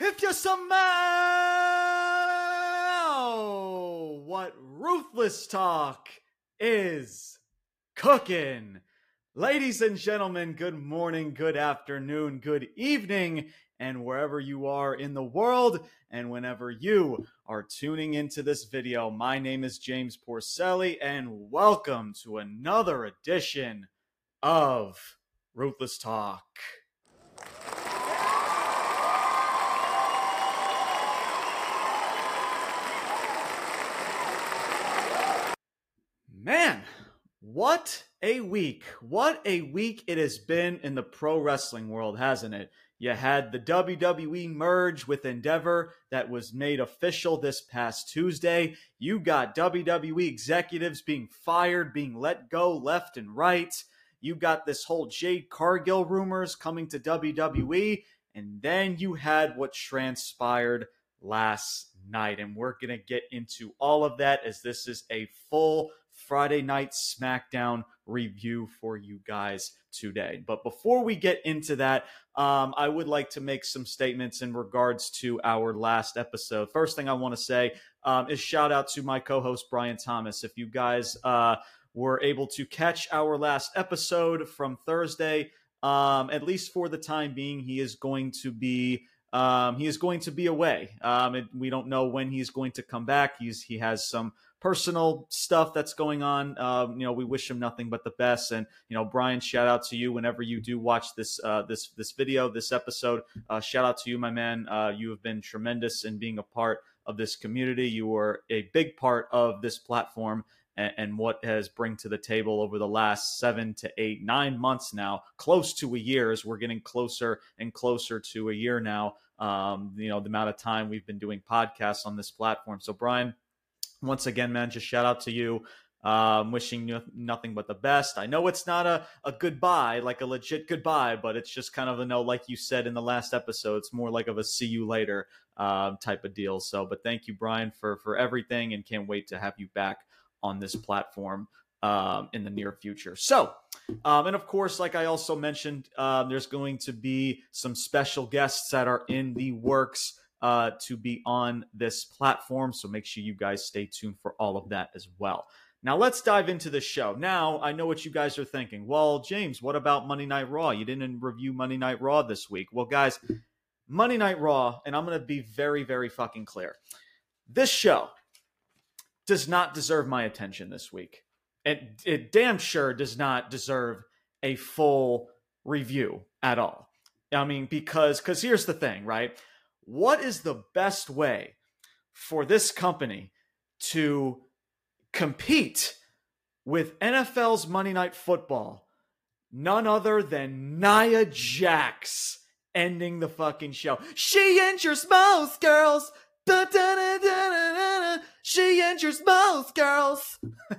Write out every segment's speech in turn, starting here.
If you somehow what ruthless talk is cooking. Ladies and gentlemen, good morning, good afternoon, good evening, and wherever you are in the world, and whenever you are tuning into this video, my name is James Porcelli, and welcome to another edition of Ruthless Talk. Man, what a week. What a week it has been in the pro wrestling world, hasn't it? You had the WWE merge with Endeavor that was made official this past Tuesday. You got WWE executives being fired, being let go left and right. You got this whole Jade Cargill rumors coming to WWE. And then you had what transpired last night. And we're going to get into all of that as this is a full Friday night SmackDown review for you guys today. But before we get into that, um, I would like to make some statements in regards to our last episode. First thing I want to say um, is shout out to my co host, Brian Thomas. If you guys uh, were able to catch our last episode from Thursday, um, at least for the time being, he is going to be. Um, he is going to be away. Um, it, we don't know when he's going to come back. He's he has some personal stuff that's going on. Um, you know, we wish him nothing but the best. And you know, Brian, shout out to you whenever you do watch this uh, this this video, this episode. Uh, shout out to you, my man. Uh, you have been tremendous in being a part of this community. You are a big part of this platform. And, and what has bring to the table over the last seven to eight, nine months now, close to a year, as we're getting closer and closer to a year now. Um, you know, the amount of time we've been doing podcasts on this platform. So, Brian, once again, man, just shout out to you. Um, wishing you nothing but the best. I know it's not a, a goodbye, like a legit goodbye, but it's just kind of a no, like you said in the last episode, it's more like of a see you later uh, type of deal. So, but thank you, Brian, for for everything, and can't wait to have you back on this platform um, in the near future. So, um, and of course, like I also mentioned, um, there's going to be some special guests that are in the works uh, to be on this platform. So make sure you guys stay tuned for all of that as well. Now let's dive into the show. Now I know what you guys are thinking. Well, James, what about Monday Night Raw? You didn't review Monday Night Raw this week. Well, guys, Monday Night Raw, and I'm going to be very, very fucking clear. This show does not deserve my attention this week. It, it damn sure does not deserve a full review at all. I mean, because because here's the thing, right? What is the best way for this company to compete with NFL's Monday Night Football? None other than Nia Jax ending the fucking show. She injures most girls. Da, da, da, She injures most girls.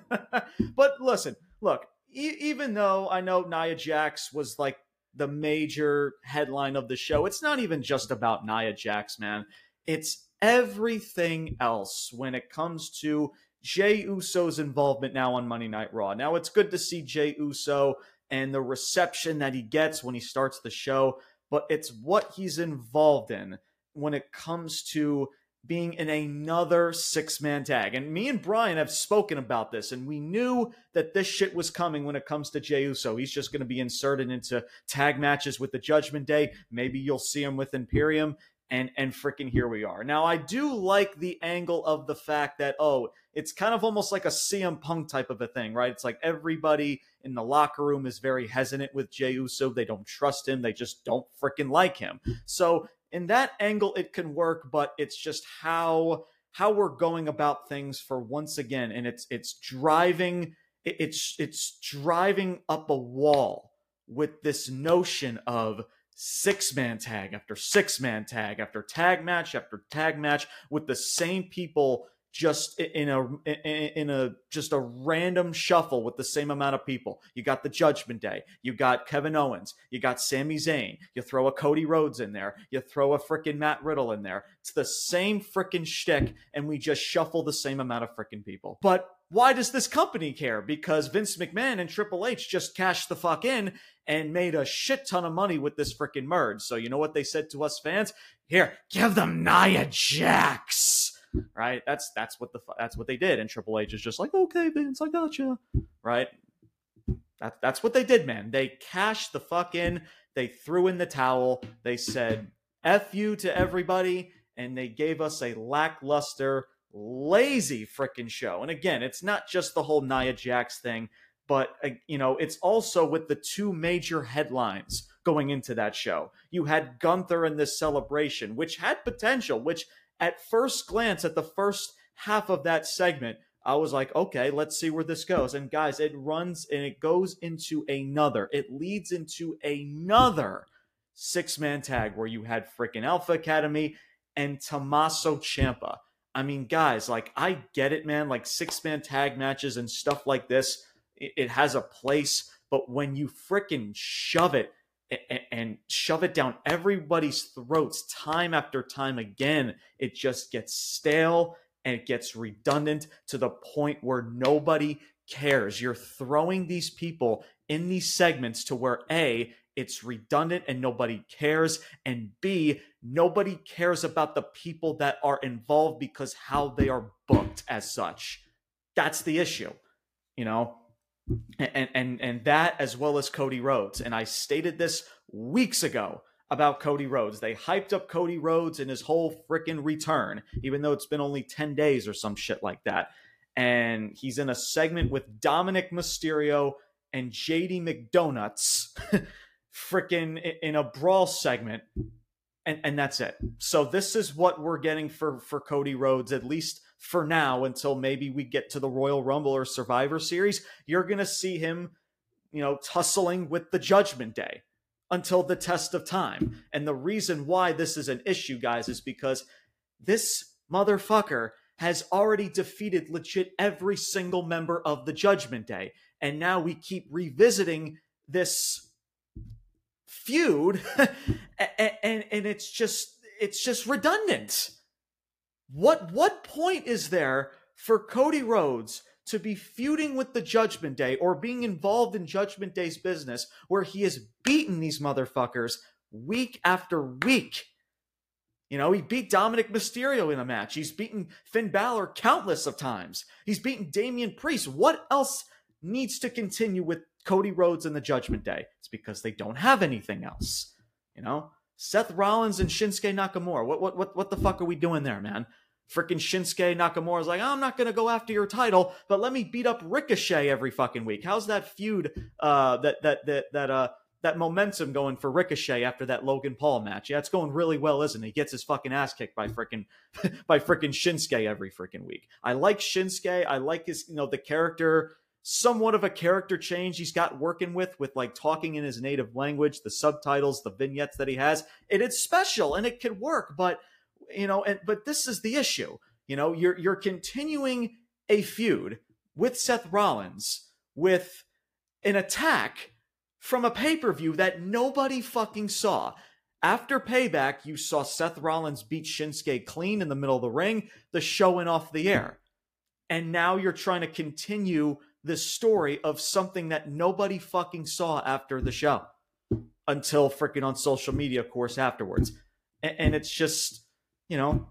but listen, look, e- even though I know Nia Jax was like the major headline of the show. It's not even just about Nia Jax, man. It's everything else when it comes to Jey Uso's involvement now on Monday Night Raw. Now, it's good to see Jey Uso and the reception that he gets when he starts the show, but it's what he's involved in when it comes to being in another six man tag. And me and Brian have spoken about this, and we knew that this shit was coming when it comes to Jey Uso. He's just going to be inserted into tag matches with the Judgment Day. Maybe you'll see him with Imperium. And, and freaking here we are. Now, I do like the angle of the fact that, oh, it's kind of almost like a CM Punk type of a thing, right? It's like everybody in the locker room is very hesitant with Jey Uso. They don't trust him. They just don't freaking like him. So in that angle it can work but it's just how how we're going about things for once again and it's it's driving it's it's driving up a wall with this notion of six man tag after six man tag after tag match after tag match with the same people just in a in a just a random shuffle with the same amount of people. You got the Judgment Day, you got Kevin Owens, you got Sami Zayn. You throw a Cody Rhodes in there, you throw a freaking Matt Riddle in there. It's the same freaking shtick, and we just shuffle the same amount of freaking people. But why does this company care? Because Vince McMahon and Triple H just cashed the fuck in and made a shit ton of money with this freaking merge. So you know what they said to us fans? Here, give them Nia Jax. Right? That's that's what the that's what they did. And Triple H is just like, okay, Vince, I gotcha. Right? That, that's what they did, man. They cashed the fuck in. They threw in the towel. They said, F you to everybody. And they gave us a lackluster, lazy freaking show. And again, it's not just the whole Nia Jax thing, but, uh, you know, it's also with the two major headlines going into that show. You had Gunther in this celebration, which had potential, which at first glance, at the first half of that segment, I was like, okay, let's see where this goes. And guys, it runs and it goes into another, it leads into another six man tag where you had freaking Alpha Academy and Tommaso Ciampa. I mean, guys, like, I get it, man. Like, six man tag matches and stuff like this, it, it has a place. But when you freaking shove it and, shove it down everybody's throats time after time again, it just gets stale and it gets redundant to the point where nobody cares. You're throwing these people in these segments to where A, it's redundant and nobody cares, and B, nobody cares about the people that are involved because how they are booked as such. That's the issue, you know? And and and that as well as Cody Rhodes. And I stated this weeks ago about Cody Rhodes. They hyped up Cody Rhodes and his whole freaking return, even though it's been only 10 days or some shit like that. And he's in a segment with Dominic Mysterio and JD McDonuts, freaking in a brawl segment. And, and that's it. So this is what we're getting for for Cody Rhodes, at least for now, until maybe we get to the Royal Rumble or Survivor Series. You're gonna see him, you know, tussling with the Judgment Day until the test of time. And the reason why this is an issue, guys, is because this motherfucker has already defeated legit every single member of the Judgment Day. And now we keep revisiting this feud and, and, and it's just it's just redundant. What what point is there for Cody Rhodes to be feuding with the Judgment Day or being involved in Judgment Day's business where he has beaten these motherfuckers week after week. You know, he beat Dominic Mysterio in a match. He's beaten Finn Balor countless of times. He's beaten Damian Priest. What else needs to continue with Cody Rhodes and the Judgment Day? It's because they don't have anything else. You know, Seth Rollins and Shinsuke Nakamura. What what what what the fuck are we doing there, man? Freaking Shinsuke Nakamura is like, I'm not to go after your title, but let me beat up Ricochet every fucking week. How's that feud, uh, that, that, that, that, uh, that momentum going for Ricochet after that Logan Paul match? Yeah, it's going really well, isn't it? He gets his fucking ass kicked by freaking, by freaking Shinsuke every freaking week. I like Shinsuke. I like his, you know, the character, somewhat of a character change he's got working with, with like talking in his native language, the subtitles, the vignettes that he has. It is special and it can work, but you know, and but this is the issue. You know, you're you're continuing a feud with Seth Rollins with an attack from a pay-per-view that nobody fucking saw. After payback, you saw Seth Rollins beat Shinsuke clean in the middle of the ring, the show went off the air. And now you're trying to continue the story of something that nobody fucking saw after the show until freaking on social media, of course, afterwards. And, and it's just you know,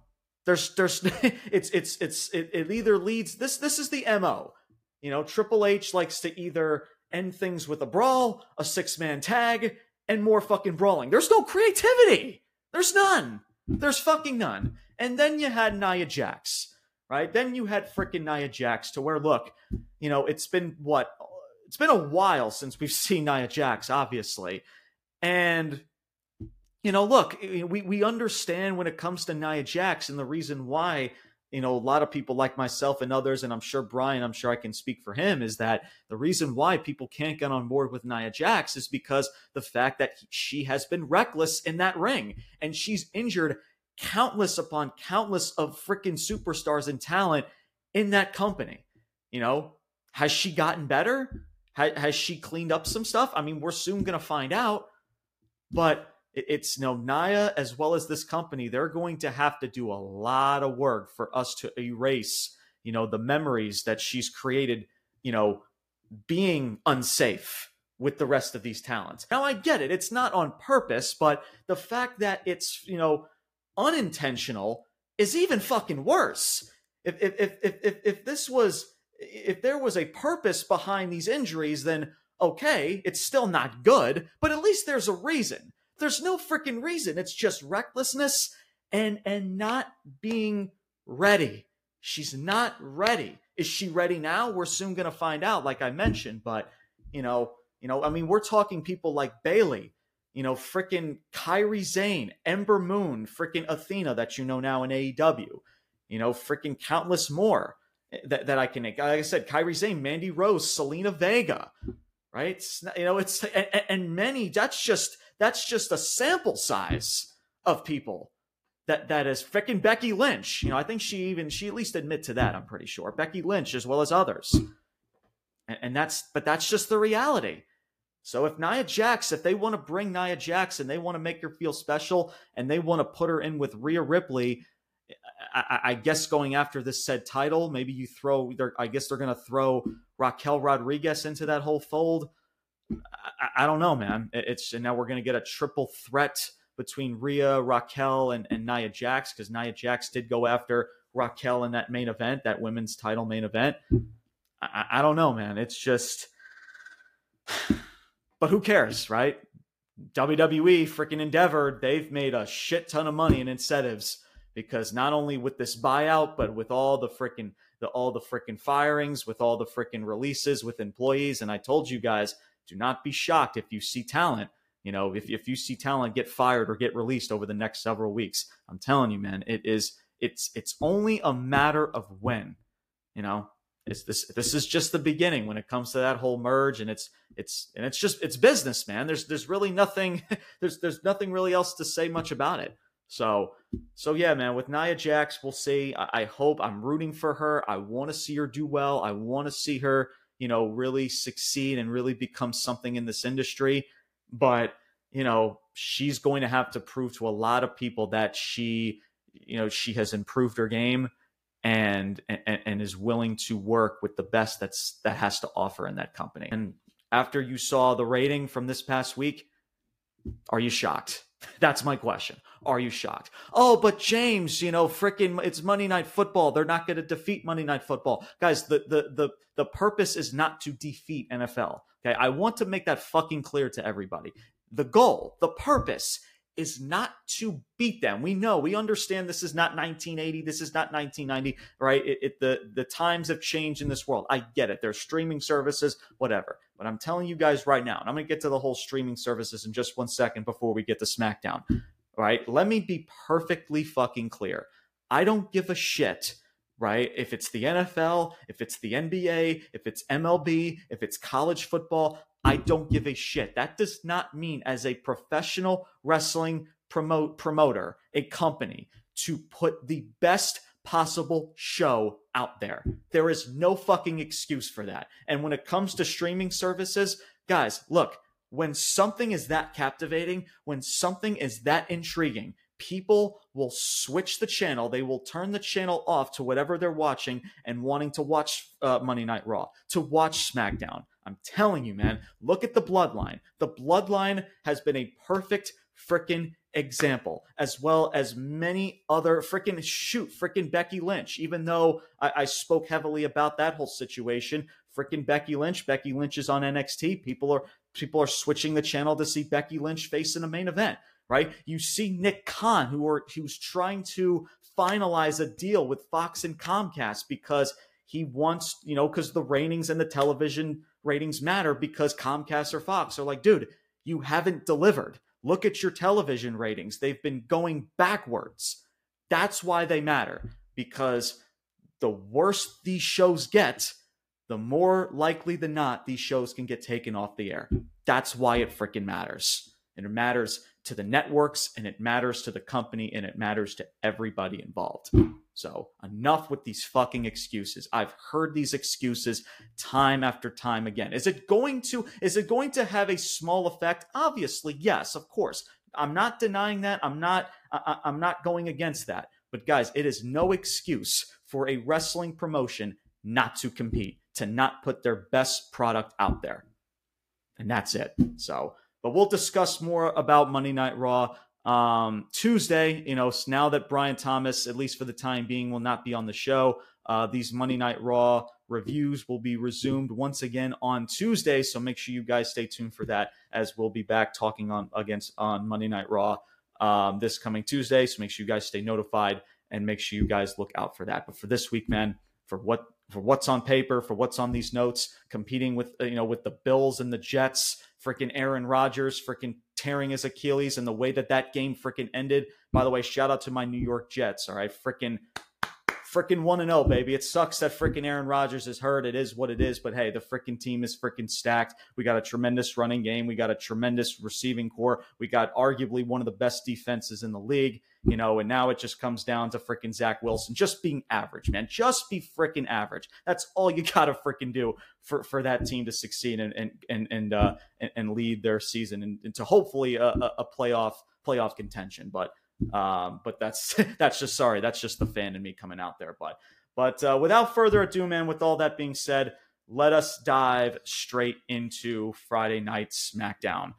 there's there's it's it's it's it, it either leads this this is the mo. You know, Triple H likes to either end things with a brawl, a six man tag, and more fucking brawling. There's no creativity. There's none. There's fucking none. And then you had Nia Jax, right? Then you had freaking Nia Jax to where, look, you know, it's been what? It's been a while since we've seen Nia Jax, obviously. And you know, look, eh, eh, we, we understand when it comes to Nia Jax and the reason why, you know, a lot of people like myself and others, and I'm sure Brian, I'm sure I can speak for him, is that the reason why people can't get on board with Nia Jax is because the fact that she has been reckless in that ring and she's injured countless upon countless of freaking superstars and talent in that company. You know, has she gotten better? has she cleaned up some stuff? I mean, we're soon going to find out. But it's you know Nia as well as this company they're going to have to do a lot of work for us to erase you know, the memories that she's created, you know, being unsafe with the rest of these talents. Now I get it. It's not on purpose, but the fact that it's, you know, unintentional is even fucking worse. If if if if if, if this was if there was a purpose behind these injuries, then okay, it's still not good, but at least there's a reason. There's no freaking reason. It's just recklessness and and not being ready. She's not ready. Is she ready now? We're soon going to find out like I mentioned, but you know, you know, I mean, we're talking people like Bayley, you know, freaking Kairi Sane, Ember Moon, freaking Athena that you know now in AEW, you know, freaking countless more that, that I can, like I said, Kairi Sane, Mandy Rose, Zelina Vega, right? It's, you know, it's, and, and many, that's just, that's just a sample size of people that that is freaking Becky Lynch. You know, I think she even she at least admit to that. I'm pretty sure Becky Lynch as well as others, and, and that's but that's just the reality. So if Nia Jax, if they want to bring Nia Jax and they want to make her feel special and they want to put her in with Rhea Ripley, I, I guess going after this said title, maybe you throw. I guess they're going to throw Raquel Rodriguez into that whole fold. I, I don't know, man. It's and now we're going to get a triple threat between Rhea, Raquel, and, and Nia Jax because Nia Jax did go after Raquel in that main event, that women's title main event. I, I don't know, man. It's just, but who cares, right? WWE, freaking Endeavor, they've made a shit ton of money in incentives because not only with this buyout, but with all the freaking the all the freaking firings, with all the freaking releases with employees. And I told you guys, do not be shocked if you see talent you know, if, if you see talent get fired or get released over the next several weeks, I'm telling you, man, it is it's it's only a matter of when. You know, it's this this is just the beginning when it comes to that whole merge, and it's it's and it's just it's business, man. There's there's really nothing there's there's nothing really else to say much about it. So so yeah, man, with Nia Jax, we'll see. I, I hope I'm rooting for her. I want to see her do well. I want to see her, you know, really succeed and really become something in this industry. But you know she's going to have to prove to a lot of people that she you know she has improved her game and and, and is willing to work with the best that's that has to offer in that company. And after you saw the rating from this past week are you shocked that's my question are you shocked oh but james you know freaking it's monday night football they're not going to defeat monday night football guys the, the the the purpose is not to defeat nfl Okay. I want to make that fucking clear to everybody. The goal, the purpose is not to beat them. We know, we understand this is not 1980, this is not 1990, right? It, it, the the times have changed in this world. I get it. There's streaming services, whatever. But I'm telling you guys right now, and I'm going to get to the whole streaming services in just one second before we get to SmackDown. Right? Let me be perfectly fucking clear. I don't give a shit right? If it's the NFL, if it's the NBA, if it's MLB, if it's college football, I don't give a shit. That does not mean as a professional wrestling promote promoter, a company to put the best possible show out there. There is no fucking excuse for that. And when it comes to streaming services, guys, look, when something is that captivating, when something is that intriguing, people will switch the channel. They will turn the channel off to whatever they're watching and wanting to watch uh, Monday Night Raw, to watch SmackDown. I'm telling you, man, look at the bloodline. The bloodline has been a perfect freaking example, as well as many other freaking shoot, freaking Becky Lynch. Even though I, I spoke heavily about that whole situation, freaking Becky Lynch. Becky Lynch is on NXT. People are people are switching the channel to see Becky Lynch face in a main event right? You see Nick Khan, who he was trying to finalize a deal with Fox and Comcast because he wants, you know, because the ratings and the television ratings matter because Comcast or Fox are like, dude, you haven't delivered. Look at your television ratings. They've been going backwards. That's why they matter because the worse these shows get, the more likely than not these shows can get taken off the air. That's why it freaking matters. And it matters to the networks and it matters to the company and it matters to everybody involved. So, enough with these fucking excuses. I've heard these excuses time after time again. Is it going to is it going to have a small effect? Obviously, yes, of course. I'm not denying that. I'm not I, I'm not going against that. But guys, it is no excuse for a wrestling promotion not to compete, to not put their best product out there. And that's it. So, but we'll discuss more about Monday Night Raw um, Tuesday. You know, now that Brian Thomas, at least for the time being, will not be on the show, uh, these Monday Night Raw reviews will be resumed once again on Tuesday. So make sure you guys stay tuned for that, as we'll be back talking on against on Monday Night Raw um, this coming Tuesday. So make sure you guys stay notified and make sure you guys look out for that. But for this week, man, for what for what's on paper, for what's on these notes, competing with you know with the Bills and the Jets, freaking Aaron Rodgers, freaking tearing his Achilles, and the way that that game freaking ended. By the way, shout out to my New York Jets. All right, freaking freaking 1 0, baby. It sucks that freaking Aaron Rodgers is hurt. It is what it is. But hey, the freaking team is freaking stacked. We got a tremendous running game. We got a tremendous receiving core. We got arguably one of the best defenses in the league, you know, and now it just comes down to freaking Zach Wilson just being average, man. Just be freaking average. That's all you got to freaking do for, for that team to succeed and, and, and, and, uh, and, and lead their season and, and to hopefully a, a playoff playoff contention. But um, but that's that's just sorry, that's just the fan in me coming out there. But but uh, without further ado, man, with all that being said, let us dive straight into Friday night SmackDown.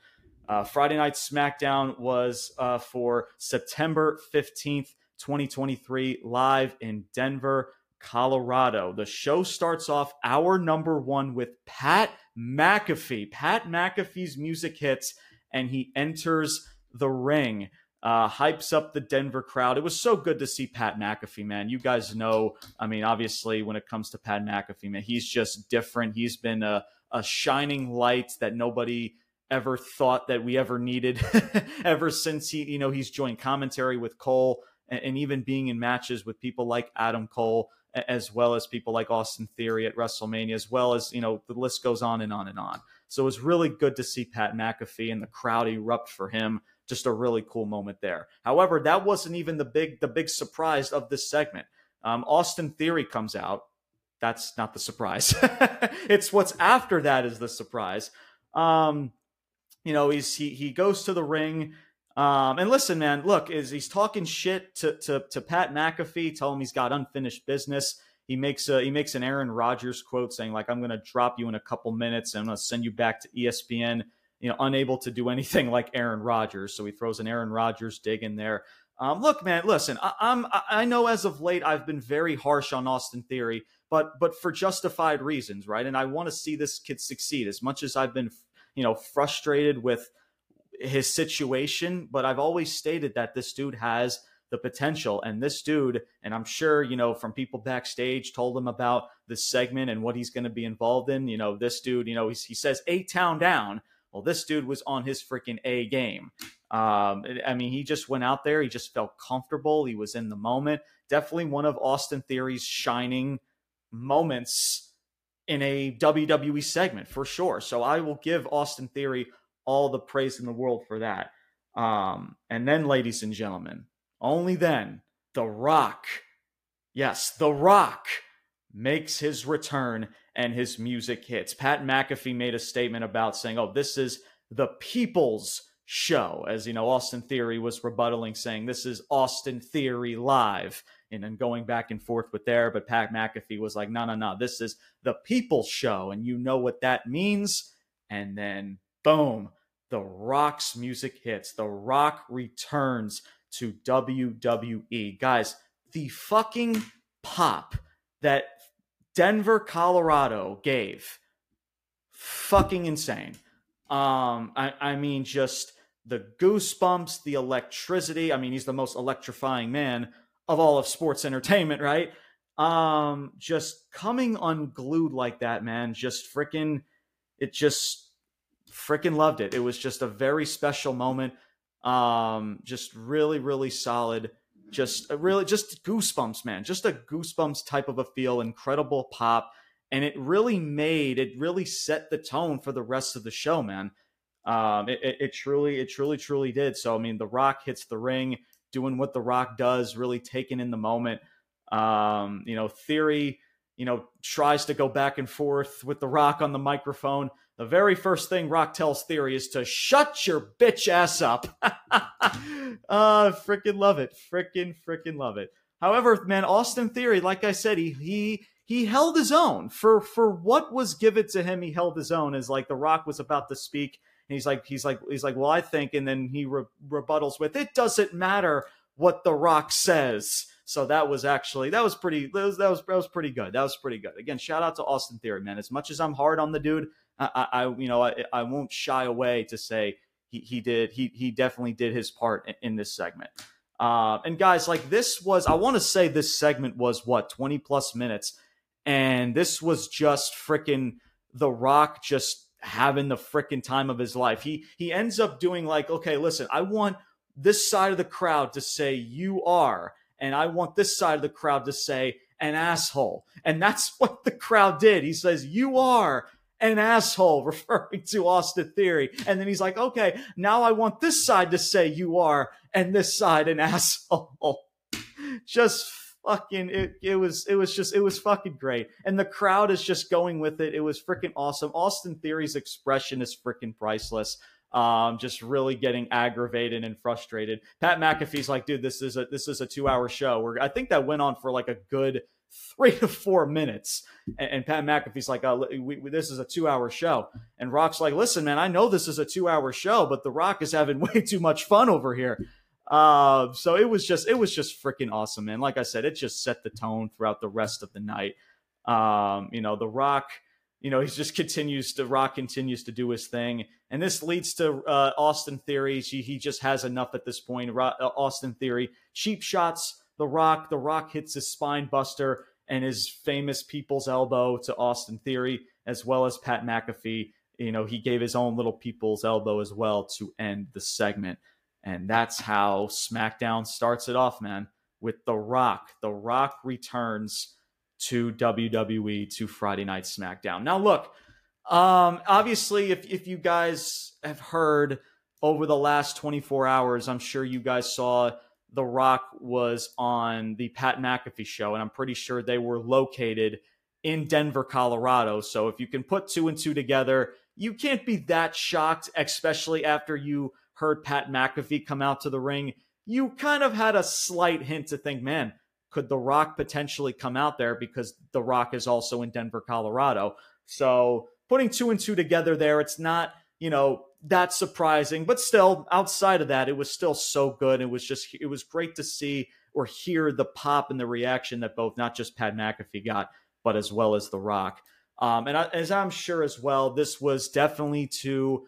Uh, Friday night SmackDown was uh, for September 15th, 2023, live in Denver, Colorado. The show starts off our number one with Pat McAfee. Pat McAfee's music hits, and he enters the ring uh, hypes up the Denver crowd. It was so good to see Pat McAfee, man. You guys know, I mean, obviously, when it comes to Pat McAfee, man, he's just different. He's been a, a shining light that nobody ever thought that we ever needed ever since he, you know, he's joined commentary with Cole and, and even being in matches with people like Adam Cole as well as people like Austin Theory at WrestleMania, as well as, you know, the list goes on and on and on. So it was really good to see Pat McAfee and the crowd erupt for him just a really cool moment there. However, that wasn't even the big the big surprise of this segment. Um, Austin Theory comes out. That's not the surprise. it's what's after that is the surprise. Um, you know, he's he he goes to the ring. Um, and listen, man, look, is he's talking shit to, to to Pat McAfee, tell him he's got unfinished business. He makes a he makes an Aaron Rodgers quote saying like I'm going to drop you in a couple minutes and I'm going to send you back to ESPN you know, unable to do anything like Aaron Rodgers. So he throws an Aaron Rodgers dig in there. Um, look, man, listen, I, I'm I know as of late I've been very harsh on Austin Theory, but but for justified reasons, right? And I want to see this kid succeed as much as I've been, you know, frustrated with his situation. But I've always stated that this dude has the potential. And this dude, and I'm sure, you know, from people backstage told him about this segment and what he's going to be involved in. You know, this dude, you know, he, he says A-Town Down. Well, this dude was on his freaking A game. Um, I mean, he just went out there. He just felt comfortable. He was in the moment. Definitely one of Austin Theory's shining moments in a WWE segment for sure. So I will give Austin Theory all the praise in the world for that. Um, and then, ladies and gentlemen, only then, The Rock, yes, The Rock makes his return and his music hits. Pat McAfee made a statement about saying, "Oh, this is the people's show," as you know, Austin Theory was rebuttaling, saying, "This is Austin Theory live," and then going back and forth with there. But Pat McAfee was like, "No, no, no, this is the people's show, and you know what that means." And then, boom, the Rock's music hits. The Rock returns to WWE, guys. The fucking pop that Denver, Colorado gave. Fucking insane. Um, I, I mean, just the goosebumps, the electricity. I mean, he's the most electrifying man of all of sports entertainment, right? Um, just coming unglued like that, man. Just freaking, it just freaking loved it. It was just a very special moment. Um, just really, really solid just really just goosebumps man. Just a goosebumps type of a feel incredible pop. And it really made it really set the tone for the rest of the show man. Um it, it, it, truly it truly truly did. So i mean the rock hits the ring doing what the rock does really taking in the moment. Um you know theory you know tries to go back and forth with the rock on the microphone the very first thing Rock tells Theory is to shut your bitch ass up. uh, freaking love it. Freaking, freaking love it. However, man, Austin Theory, like I said, he he he held his own for for what was given to him. He held his own. As like The Rock was about to speak, and he's like he's like he's like, well, I think, and then he re- rebuttals with, it doesn't matter what The Rock says. So that was actually that was pretty that was that was, that was pretty good. That was pretty good. Again, shout out to Austin Theory, man. As much as I'm hard on the dude, I, I you know I, I won't shy away to say he he did he he definitely did his part in, in this segment. Uh, and guys, like this was I want to say this segment was what 20 plus minutes, and this was just freaking The Rock just having the freaking time of his life. He he ends up doing like, okay, listen, I want this side of the crowd to say you are and I want this side of the crowd to say an asshole. And that's what the crowd did. He says, You are an asshole, referring to Austin Theory. And then he's like, Okay, now I want this side to say you are, and this side an asshole. just fucking it, it was it was just it was fucking great and the crowd is just going with it it was freaking awesome austin theory's expression is freaking priceless um, just really getting aggravated and frustrated. Pat McAfee's like, dude, this is a this is a two hour show. Where I think that went on for like a good three to four minutes. And, and Pat McAfee's like, uh, we, we, this is a two hour show. And Rock's like, listen, man, I know this is a two hour show, but The Rock is having way too much fun over here. Uh, so it was just it was just freaking awesome, man. Like I said, it just set the tone throughout the rest of the night. Um, you know, The Rock you know, he just continues to Rock continues to do his thing, and this leads to uh, Austin Theory. He, just has enough at this point. uh, Austin Theory cheap shots the Rock. The Rock hits his spine buster and his famous people's elbow to Austin Theory, as well as Pat McAfee. You know, he gave his own little people's elbow as well to end the segment, and that's how SmackDown starts it off, man. With The Rock, The Rock returns to WWE to Friday Night SmackDown. Now, look, um, obviously, if if you guys have heard over the last 24 hours, I'm sure you guys saw The Rock was on the Pat McAfee show, and I'm pretty sure they were located in Denver, Colorado. So if you can put two and two together, you can't be that shocked, especially after you heard Pat McAfee come out to the ring. You kind of had a slight hint to think, man, could The Rock potentially come out there because The Rock is also in Denver, Colorado. So putting two and two together there, it's not, you know, that surprising, but still outside of that, it was still so good. It was just, it was great to see or hear the pop and the reaction that both, not just Pat McAfee got, but as well as The Rock. Um, and I, as I'm sure as well, this was definitely to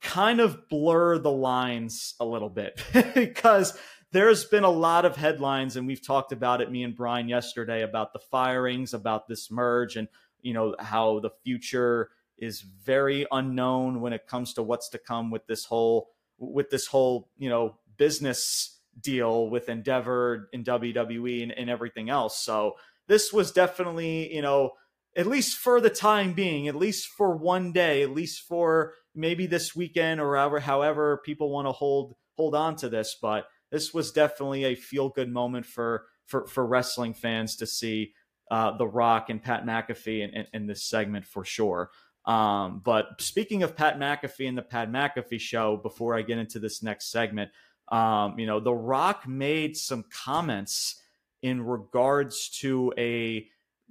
kind of blur the lines a little bit because there's been a lot of headlines, and we've talked about it, me and Brian yesterday, about the firings, about this merge, and you know how the future is very unknown when it comes to what's to come with this whole with this whole you know business deal with Endeavor and WWE and, and everything else. So this was definitely you know at least for the time being, at least for one day, at least for maybe this weekend or however however people want to hold hold on to this, but this was definitely a feel good moment for for for wrestling fans to see uh, The Rock and Pat McAfee in, in, in this segment for sure. Um, but speaking of Pat McAfee and the Pat McAfee show, before I get into this next segment, um, you know, The Rock made some comments in regards to a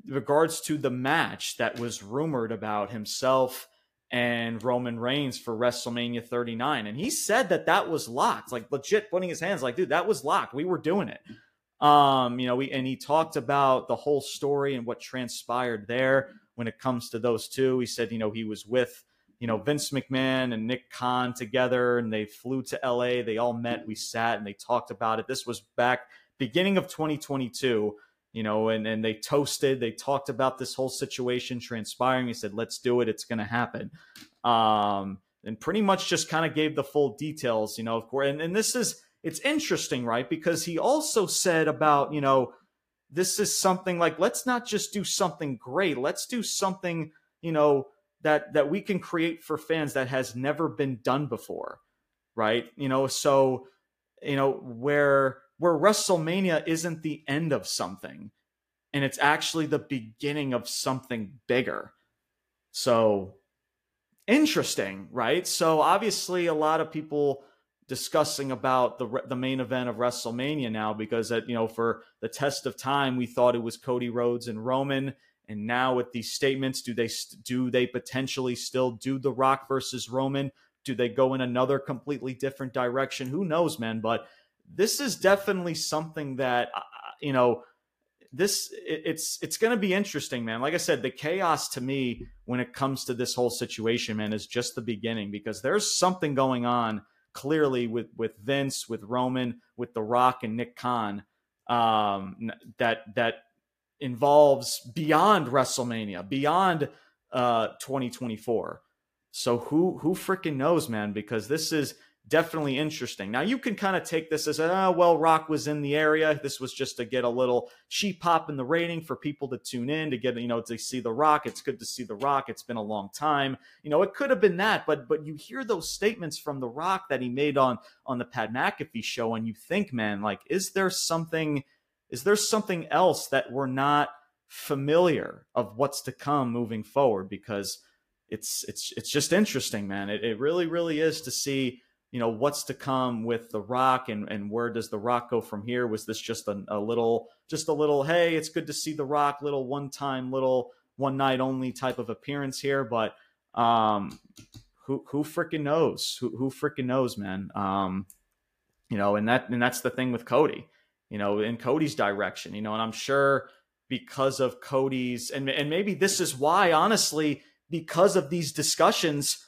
regards to the match that was rumored about himself and Roman Reigns for WrestleMania 39. And he said that that was locked, like legit putting his hands like, dude, that was locked. We were doing it. Um, you know, we, and he talked about the whole story and what transpired there when it comes to those two. He said, you know, he was with, you know, Vince McMahon and Nick Khan together and they flew to LA. They all met, we sat and they talked about it. This was back beginning of 2022 you know, and, and they toasted, they talked about this whole situation transpiring. He said, let's do it. It's going to happen. Um, and pretty much just kind of gave the full details, you know, of course. And, and this is, it's interesting, right? Because he also said about, you know, this is something like, let's not just do something great. Let's do something, you know, that, that we can create for fans that has never been done before. Right. You know, so, you know, where, where WrestleMania isn't the end of something and it's actually the beginning of something bigger. So interesting, right? So obviously a lot of people discussing about the the main event of WrestleMania now because that you know for the test of time we thought it was Cody Rhodes and Roman. And now with these statements do they do they potentially still do the Rock versus Roman? Do they go in another completely different direction? Who knows man? But this is definitely something that uh, you know this it's it's going to be interesting man. Like i said the chaos to me when it comes to this whole situation man is just the beginning because there's something going on clearly with with Vince, with Roman, with The Rock, and Nick Khan um, that that involves beyond WrestleMania, beyond uh, 2024. So who who freaking knows, man? Because this is definitely interesting. Now you can kind of take this as, oh, well, Rock was in the area. This was just to get a little cheap pop in the rating for people to tune in to get, you know, to see the Rock. It's good to see the Rock. It's been a long time. You know, it could have been that, but but you hear those statements from the Rock that he made on on the Pat McAfee show, and you think, man, like, is there something? Is there something else that we're not familiar of what's to come moving forward? Because it's it's it's just interesting, man. It, it really really is to see you know what's to come with the rock and and where does the rock go from here? Was this just a, a little just a little hey it's good to see the rock little one time little one night only type of appearance here but um who who freaking knows? Who who freaking knows man? Um you know and that and that's the thing with Cody you know in Cody's direction you know and I'm sure because of Cody's and and maybe this is why honestly because of these discussions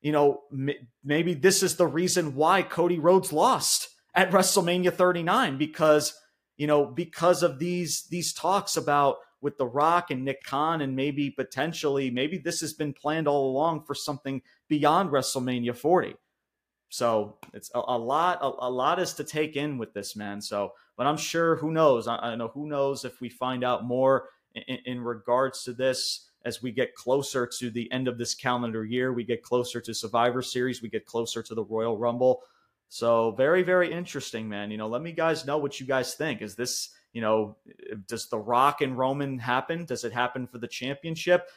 you know, m- maybe this is the reason why Cody Rhodes lost at WrestleMania 39 because, you know, because of these these talks about with The Rock and Nick Khan and maybe potentially maybe this has been planned all along for something beyond WrestleMania 40. So it's a, a lot, a, a, lot is to take in with this man. So, but I'm sure who knows? I, I know who knows if we find out more in, in regards to this as we get closer to the end of this calendar year, we get closer to Survivor Series, we get closer to the Royal Rumble. So very, very interesting, man. You know, let me guys know what you guys think. Is this, you know, does The Rock and Roman happen? Does it happen for the championship?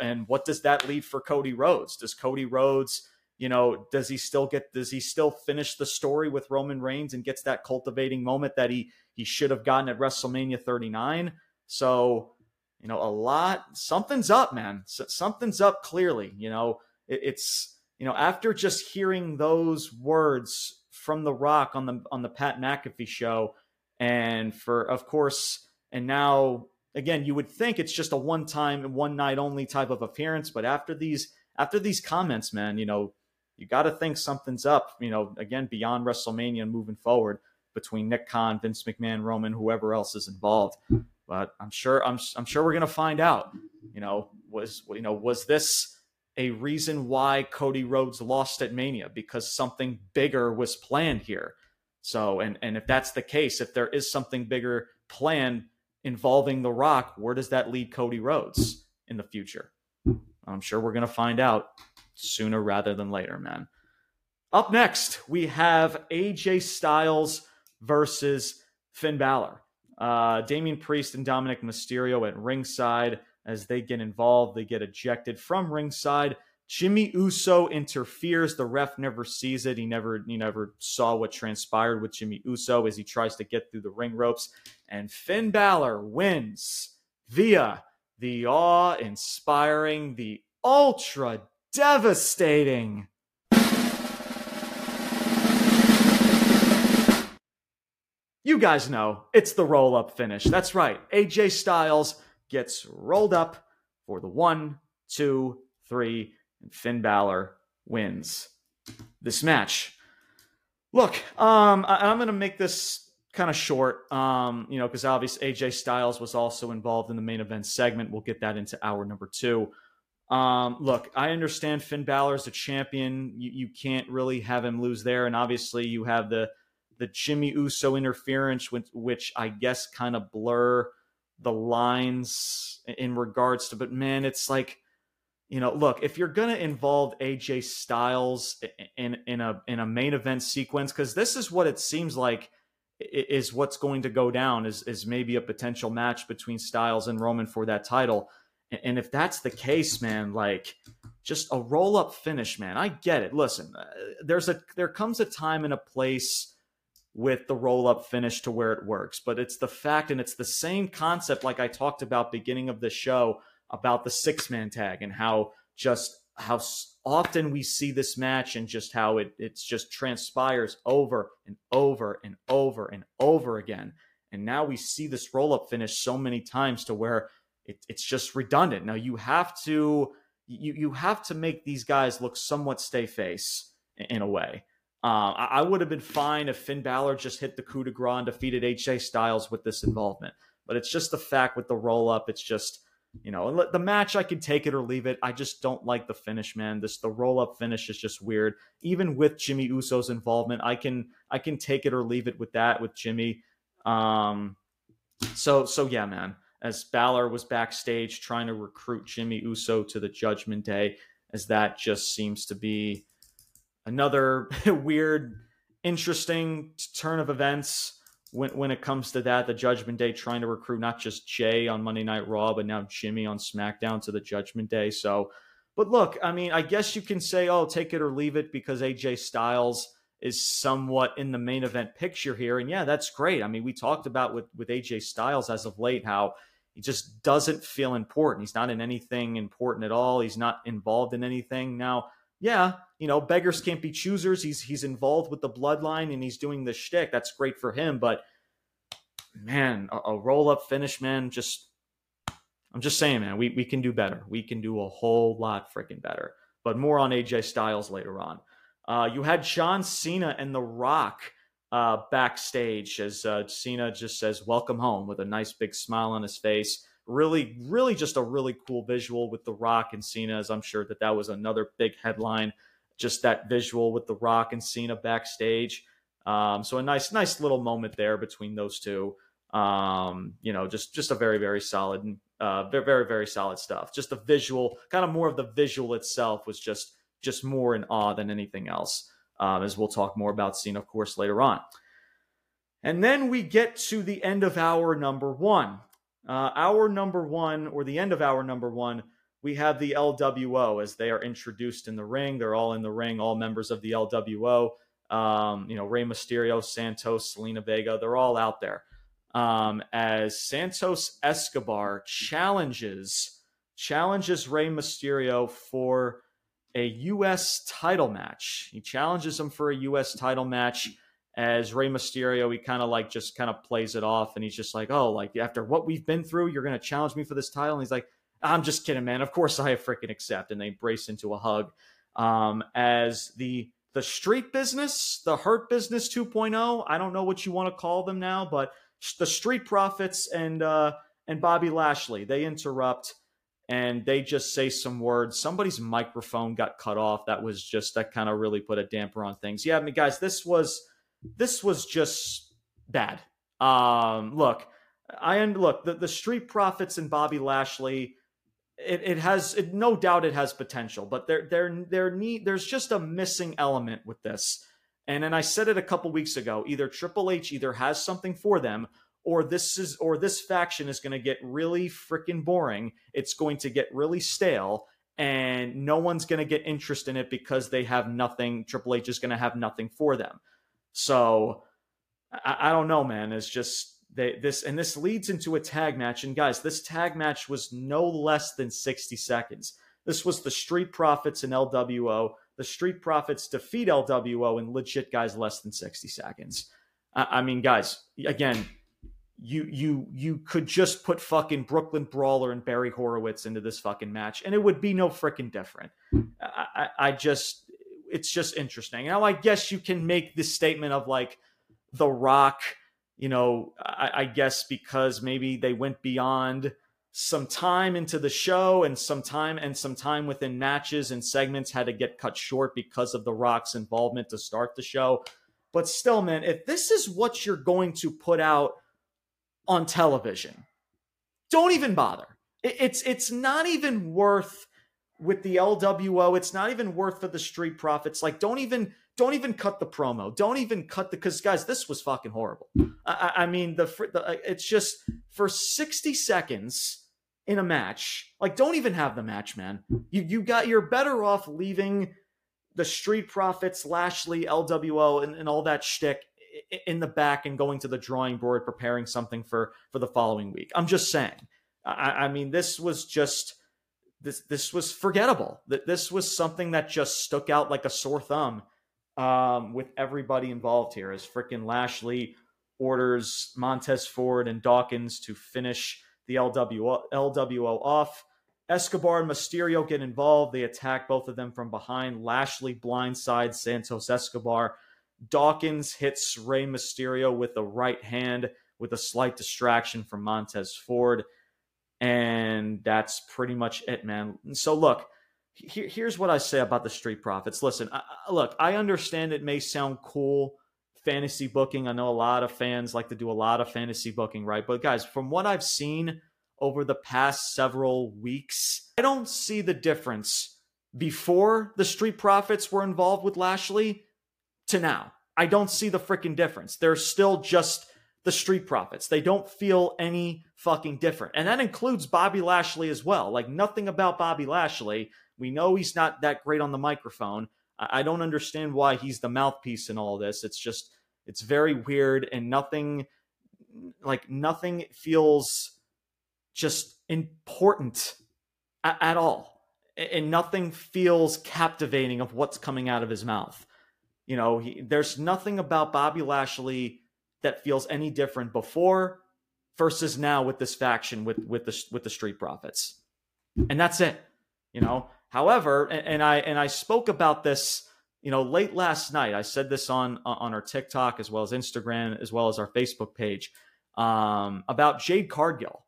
And what does that leave for Cody Rhodes? Does Cody Rhodes, you know, does he still get does he still finish the story with Roman Reigns and gets that cultivating moment that he he should have gotten at WrestleMania 39? So you know, a lot, something's up, man. something's up clearly. You know, it, it's, you know, after just hearing those words from The Rock on the on the Pat McAfee show, and for of course, and now again, you would think it's just a one time, one night only type of appearance, but after these after these comments, man, you know, you got to think something's up. You know, again, beyond WrestleMania moving forward between Nick Khan, Vince McMahon, Roman, whoever else is involved but I'm sure I'm I'm sure we're gonna find out. You know, was you know was this a reason why Cody Rhodes lost at Mania because something bigger was planned here? So, and and if that's the case, if there is something bigger planned involving The Rock, where does that lead Cody Rhodes in the future? I'm sure we're gonna find out sooner rather than later, man. Up next, we have AJ Styles versus Finn Balor. Uh, Damian Priest and Dominic Mysterio at ringside. As they get involved, they get ejected from ringside. Jimmy Uso interferes. The ref never sees it. He never, he never saw what transpired with Jimmy Uso as he tries to get through the ring ropes. And Finn Balor wins via the awe-inspiring, the ultra devastating You guys know it's the roll up finish. That's right. AJ Styles gets rolled up for the one, two, three, and Finn Balor wins this match. Look, um, I- am going to make this kind of short, um, you know, because obviously AJ Styles was also involved in the main event segment. We'll get that into hour number two. Um, look, I understand Finn Balor is a champion. You, you can't really have him lose there. And obviously, you have the the Jimmy Uso interference, which, which I guess kind of blur the lines in regards to. But man, it's like you know, look, if you're gonna involve AJ Styles in in a in a main event sequence, because this is what it seems like is what's going to go down is is maybe a potential match between Styles and Roman for that title. And if that's the case, man, like just a roll up finish, man. I get it. Listen, uh, there's a there comes a time and a place with the roll up finish to where it works, but it's the fact and it's the same concept like I talked about beginning of the show about the six man tag and how just how often we see this match and just how it it's just transpires over and over and over and over again. And now we see this roll up finish so many times to where it, it's just redundant. Now you have to you you have to make these guys look somewhat stay face in a way. Uh, I, I would have been fine if Finn Balor just hit the coup de grace and defeated AJ Styles with this involvement, but it's just the fact with the roll up. It's just you know the match I can take it or leave it. I just don't like the finish, man. This the roll up finish is just weird. Even with Jimmy Uso's involvement, I can I can take it or leave it with that with Jimmy. Um, so so yeah, man as Balor was backstage trying to recruit Jimmy Uso to the Judgment Day, as that just seems to be another weird, interesting turn of events when when it comes to that. The Judgment Day trying to recruit not just Jey on Monday Night Raw, but now Jimmy on SmackDown to the Judgment Day. So, but look, I mean, I guess you can say, oh, take it or leave it because AJ Styles is somewhat in the main event picture here. And yeah, that's great. I mean, we talked about with with AJ Styles as of late how he just doesn't feel important. He's not in anything important at all. He's not involved in anything. Now, yeah, you know, beggars can't be choosers. He's he's involved with the bloodline and he's doing the shtick. That's great for him. But man, a, a roll up finish, man, just I'm just saying, man, we, we can do better. We can do a whole lot freaking better. But more on AJ Styles later on. Uh, you had John Cena and The Rock uh, backstage as uh, Cena just says, Welcome home with a nice big smile on his face. Really, really just a really cool visual with The Rock and Cena, as I'm sure that that was another big headline. Just that visual with The Rock and Cena backstage. Um, so a nice, nice little moment there between those two. Um, you know, just just a very, very solid, uh, very, very, very solid stuff. Just the visual, kind of more of the visual itself was just just more in awe than anything else um, as we'll talk more about Cena, of course, later on. And then we get to the end of our number one. Uh, our number one, or the end of our number one, we have the LWO as they are introduced in the ring. They're all in the ring, all members of the LWO. Um, you know, Rey Mysterio, Santos, Zelina Vega, they're all out there. Um, as Santos Escobar challenges challenges Rey Mysterio for a U.S. title match. He challenges him for a U.S. title match as Rey Mysterio. He kind of like just kind of plays it off, and he's just like, "Oh, like after what we've been through, you're going to challenge me for this title?" And he's like, "I'm just kidding, man. Of course I freaking accept." And they brace into a hug um, as the the street business, the hurt business 2.0. I don't know what you want to call them now, but the street profits and uh, and Bobby Lashley they interrupt and they just say some words. Somebody's microphone got cut off. That was just that kind of really put a damper on things. Yeah, I mean, guys, this was this was just bad. Um, look, I look the, the Street Profits and Bobby Lashley. It, it has it, no doubt it has potential, but there there there need there's just a missing element with this. And then I said it a couple weeks ago. Either Triple H either has something for them, or this is or this faction is going to get really freaking boring. It's going to get really stale and no one's going to get interest in it because they have nothing Triple H is going to have nothing for them. So I, I don't know, man. It's just they this and this leads into a tag match and guys, this tag match was no less than 60 seconds. This was the Street Profits and LWO. The Street Profits defeat LWO in legit guys less than 60 seconds. I, I mean, guys, again, you you you could just put fucking Brooklyn Brawler and Barry Horowitz into this fucking match, and it would be no freaking different. I, I, I just it's just interesting. Now I guess you can make this statement of like The Rock, you know, I, I guess because maybe they went beyond some time into the show and some time and some time within matches and segments had to get cut short because of The Rock's involvement to start the show. But still, man, if this is what you're going to put out on television. Don't even bother. It's it's not even worth with the LWO. It's not even worth for the Street Profits. Like, don't even don't even cut the promo. Don't even cut the because guys, this was fucking horrible. I, I mean, the, the uh, it's just for sixty seconds in a match. Like, don't even have the match, man. You you got you're better off leaving the Street Profits, Lashley, LWO, and, and all that shtick in the back and going to the drawing board, preparing something for for the following week. I'm just saying. I, I mean, this was just this this was forgettable. That this was something that just stuck out like a sore thumb um, with everybody involved here. As freaking Lashley orders Montez Ford and Dawkins to finish the LWO, LWO off. Escobar and Mysterio get involved. They attack both of them from behind. Lashley blindsides Santos Escobar. Dawkins hits Rey Mysterio with the right hand with a slight distraction from Montez Ford. And that's pretty much it, man. So, look, here, here's what I say about the Street Profits. Listen, I, look, I understand it may sound cool fantasy booking. I know a lot of fans like to do a lot of fantasy booking, right? But, guys, from what I've seen over the past several weeks, I don't see the difference before the Street Profits were involved with Lashley to now. I don't see the freaking difference. They're still just the Street Profits. They don't feel any fucking different. And that includes Bobby Lashley as well. Like nothing about Bobby Lashley. We know he's not that great on the microphone. I don't understand why he's the mouthpiece in all this. It's just it's very weird and nothing like nothing feels just important at, at all. And nothing feels captivating of what's coming out of his mouth. You know, he, there's nothing about Bobby Lashley that feels any different before versus now with this faction with with the with the Street Profits, and that's it. You know. However, and, I and I spoke about this, you know, late last night. I said this on on our TikTok as well as Instagram as well as our Facebook page um, about Jade Cargill.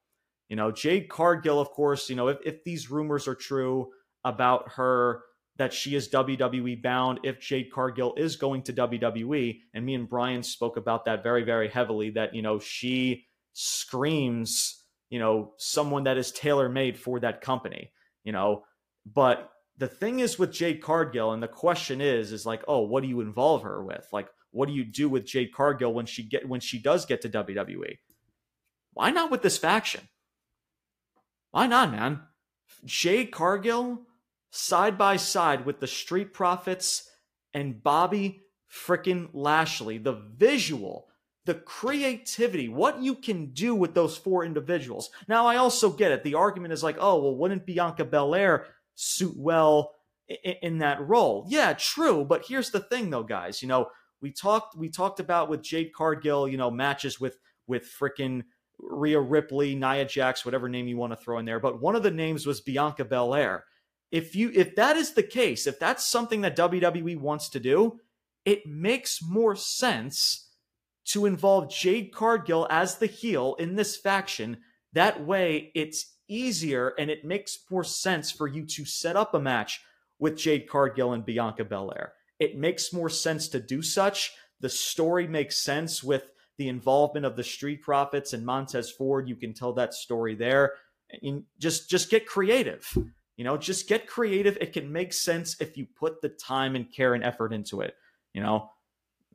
You know, Jade Cargill, of course. You know, if if these rumors are true about her that she is WWE bound if Jade Cargill is going to WWE. And me and Brian spoke about that very, very heavily that, you know, she screams, you know, someone that is tailor made for that company, you know. But the thing is with Jade Cargill, and the question is, is like, oh, what do you involve her with? Like, what do you do with Jade Cargill when she get when she does get to WWE? Why not with this faction? Why not, man? Jade Cargill side by side with the Street Profits and Bobby frickin' Lashley. The visual, the creativity, what you can do with those four individuals. Now, I also get it. The argument is like, oh, well, wouldn't Bianca Belair suit well in, in that role? Yeah, true. But here's the thing, though, guys. You know, we talked we talked about with Jade Cargill, you know, matches with with frickin' Rhea Ripley, Nia Jax, whatever name you want to throw in there. But one of the names was Bianca Belair if you if that is the case, if that's something that WWE wants to do, it makes more sense to involve Jade Cargill as the heel in this faction. That way, it's easier and it makes more sense for you to set up a match with Jade Cargill and Bianca Belair. It makes more sense to do such. The story makes sense with the involvement of the Street Profits and Montez Ford. You can tell that story there. And just just get creative. You know, just get creative. It can make sense if you put the time and care and effort into it. You know,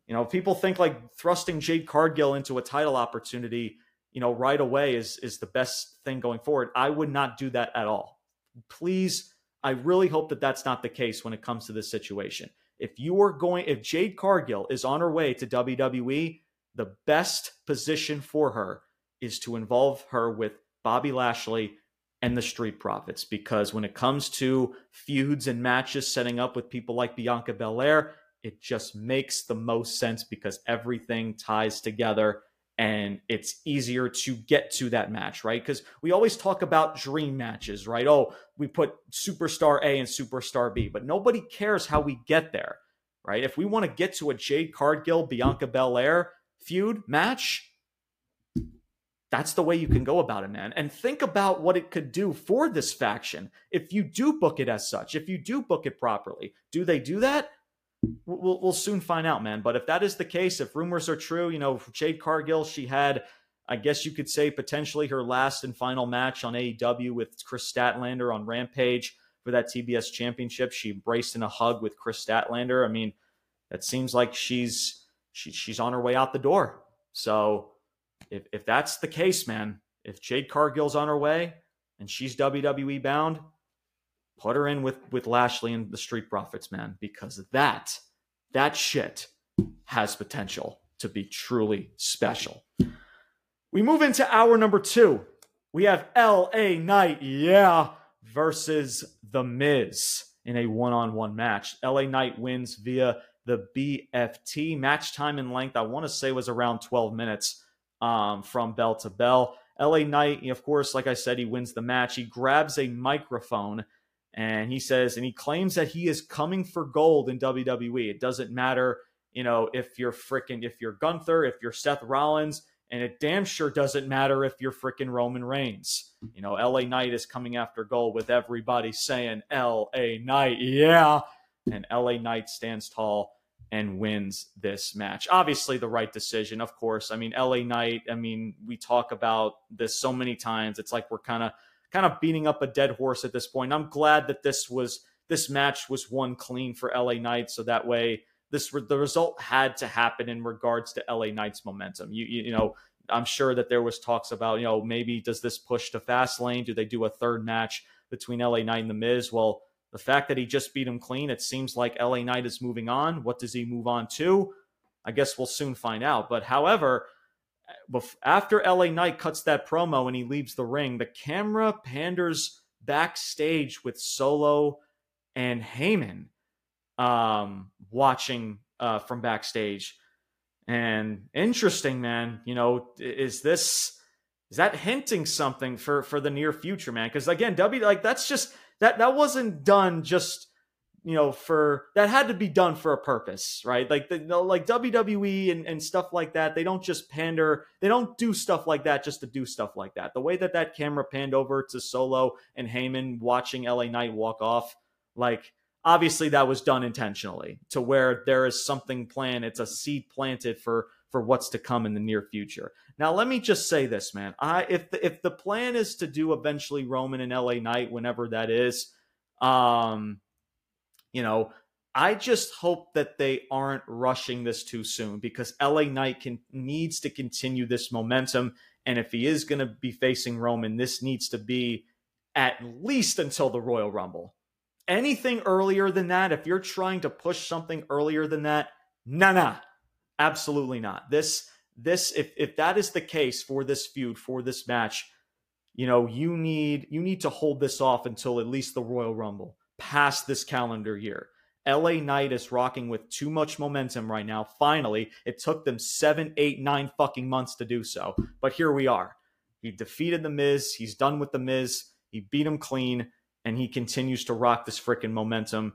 you know, people think like thrusting Jade Cargill into a title opportunity, you know, right away is is the best thing going forward. I would not do that at all. Please, I really hope that that's not the case when it comes to this situation. If you are going, if Jade Cargill is on her way to WWE, the best position for her is to involve her with Bobby Lashley and the Street Profits because when it comes to feuds and matches setting up with people like Bianca Belair, it just makes the most sense because everything ties together and it's easier to get to that match, right? Because we always talk about dream matches, right? Oh, we put superstar A and superstar B, but nobody cares how we get there, right? If we want to get to a Jade Cargill, Bianca Belair feud match, that's the way you can go about it, man. And think about what it could do for this faction if you do book it as such, if you do book it properly. Do they do that? We'll, we'll soon find out, man. But if that is the case, if rumors are true, you know, Jade Cargill, she had, I guess you could say, potentially her last and final match on AEW with Kris Statlander on Rampage for that TBS championship. She embraced in a hug with Kris Statlander. I mean, it seems like she's she, she's on her way out the door. So if if that's the case, man, if Jade Cargill's on her way, and she's WWE bound, put her in with with Lashley and the Street Profits, man, because that that shit has potential to be truly special. We move into hour number two. We have LA Knight, yeah, versus The Miz in a one on one match. LA Knight wins via the BFT. Match time and length, I want to say, was around 12 minutes um, from bell to bell. LA Knight, of course, like I said, he wins the match. He grabs a microphone and he says, and he claims that he is coming for gold in WWE. It doesn't matter, you know, if you're freaking, if you're Gunther, if you're Seth Rollins, and it damn sure doesn't matter if you're freaking Roman Reigns. You know, LA Knight is coming after gold with everybody saying LA Knight, yeah. And LA Knight stands tall and wins this match. Obviously, the right decision, of course. I mean, LA Knight, I mean, we talk about this so many times. It's like we're kind of kind of beating up a dead horse at this point. I'm glad that this was this match was won clean for LA Knight so that way this the result had to happen in regards to LA Knight's momentum. You, you, you know, I'm sure that there was talks about, you know, maybe does this push to Fastlane? Do they do a third match between LA Knight and The Miz? Well, the fact that he just beat him clean, it seems like LA Knight is moving on. What does he move on to? I guess we'll soon find out. But however, after LA Knight cuts that promo and he leaves the ring, the camera panders backstage with Solo and Heyman um, watching uh, from backstage. And interesting, man. You know, is this is that hinting something for for the near future, man? Because again, W like that's just that that wasn't done just you know for that had to be done for a purpose right? Like the, like wwe and, and stuff like that they don't just pander they don't do stuff like that just to do stuff like that. The way that that camera panned over to solo and Heyman watching la knight walk off like obviously that was done intentionally to where there is something planned it's a seed planted for for what's to come in the near future. Now let me just say this man. I if the, if the plan is to do eventually roman and la knight whenever that is um you know I just hope that they aren't rushing this too soon because LA Knight can needs to continue this momentum. And if he is going to be facing Roman, this needs to be at least until the Royal Rumble anything earlier than that, if you're trying to push something earlier than that, nah, nah, absolutely not. This, this, if if that is the case for this feud, for this match, you know, you need you need to hold this off until at least the Royal Rumble, past this calendar year. LA Knight is rocking with too much momentum right now. Finally, it took them seven, eight, nine fucking months to do so. But here we are. He defeated The Miz. He's done with The Miz. He beat him clean and he continues to rock this freaking momentum.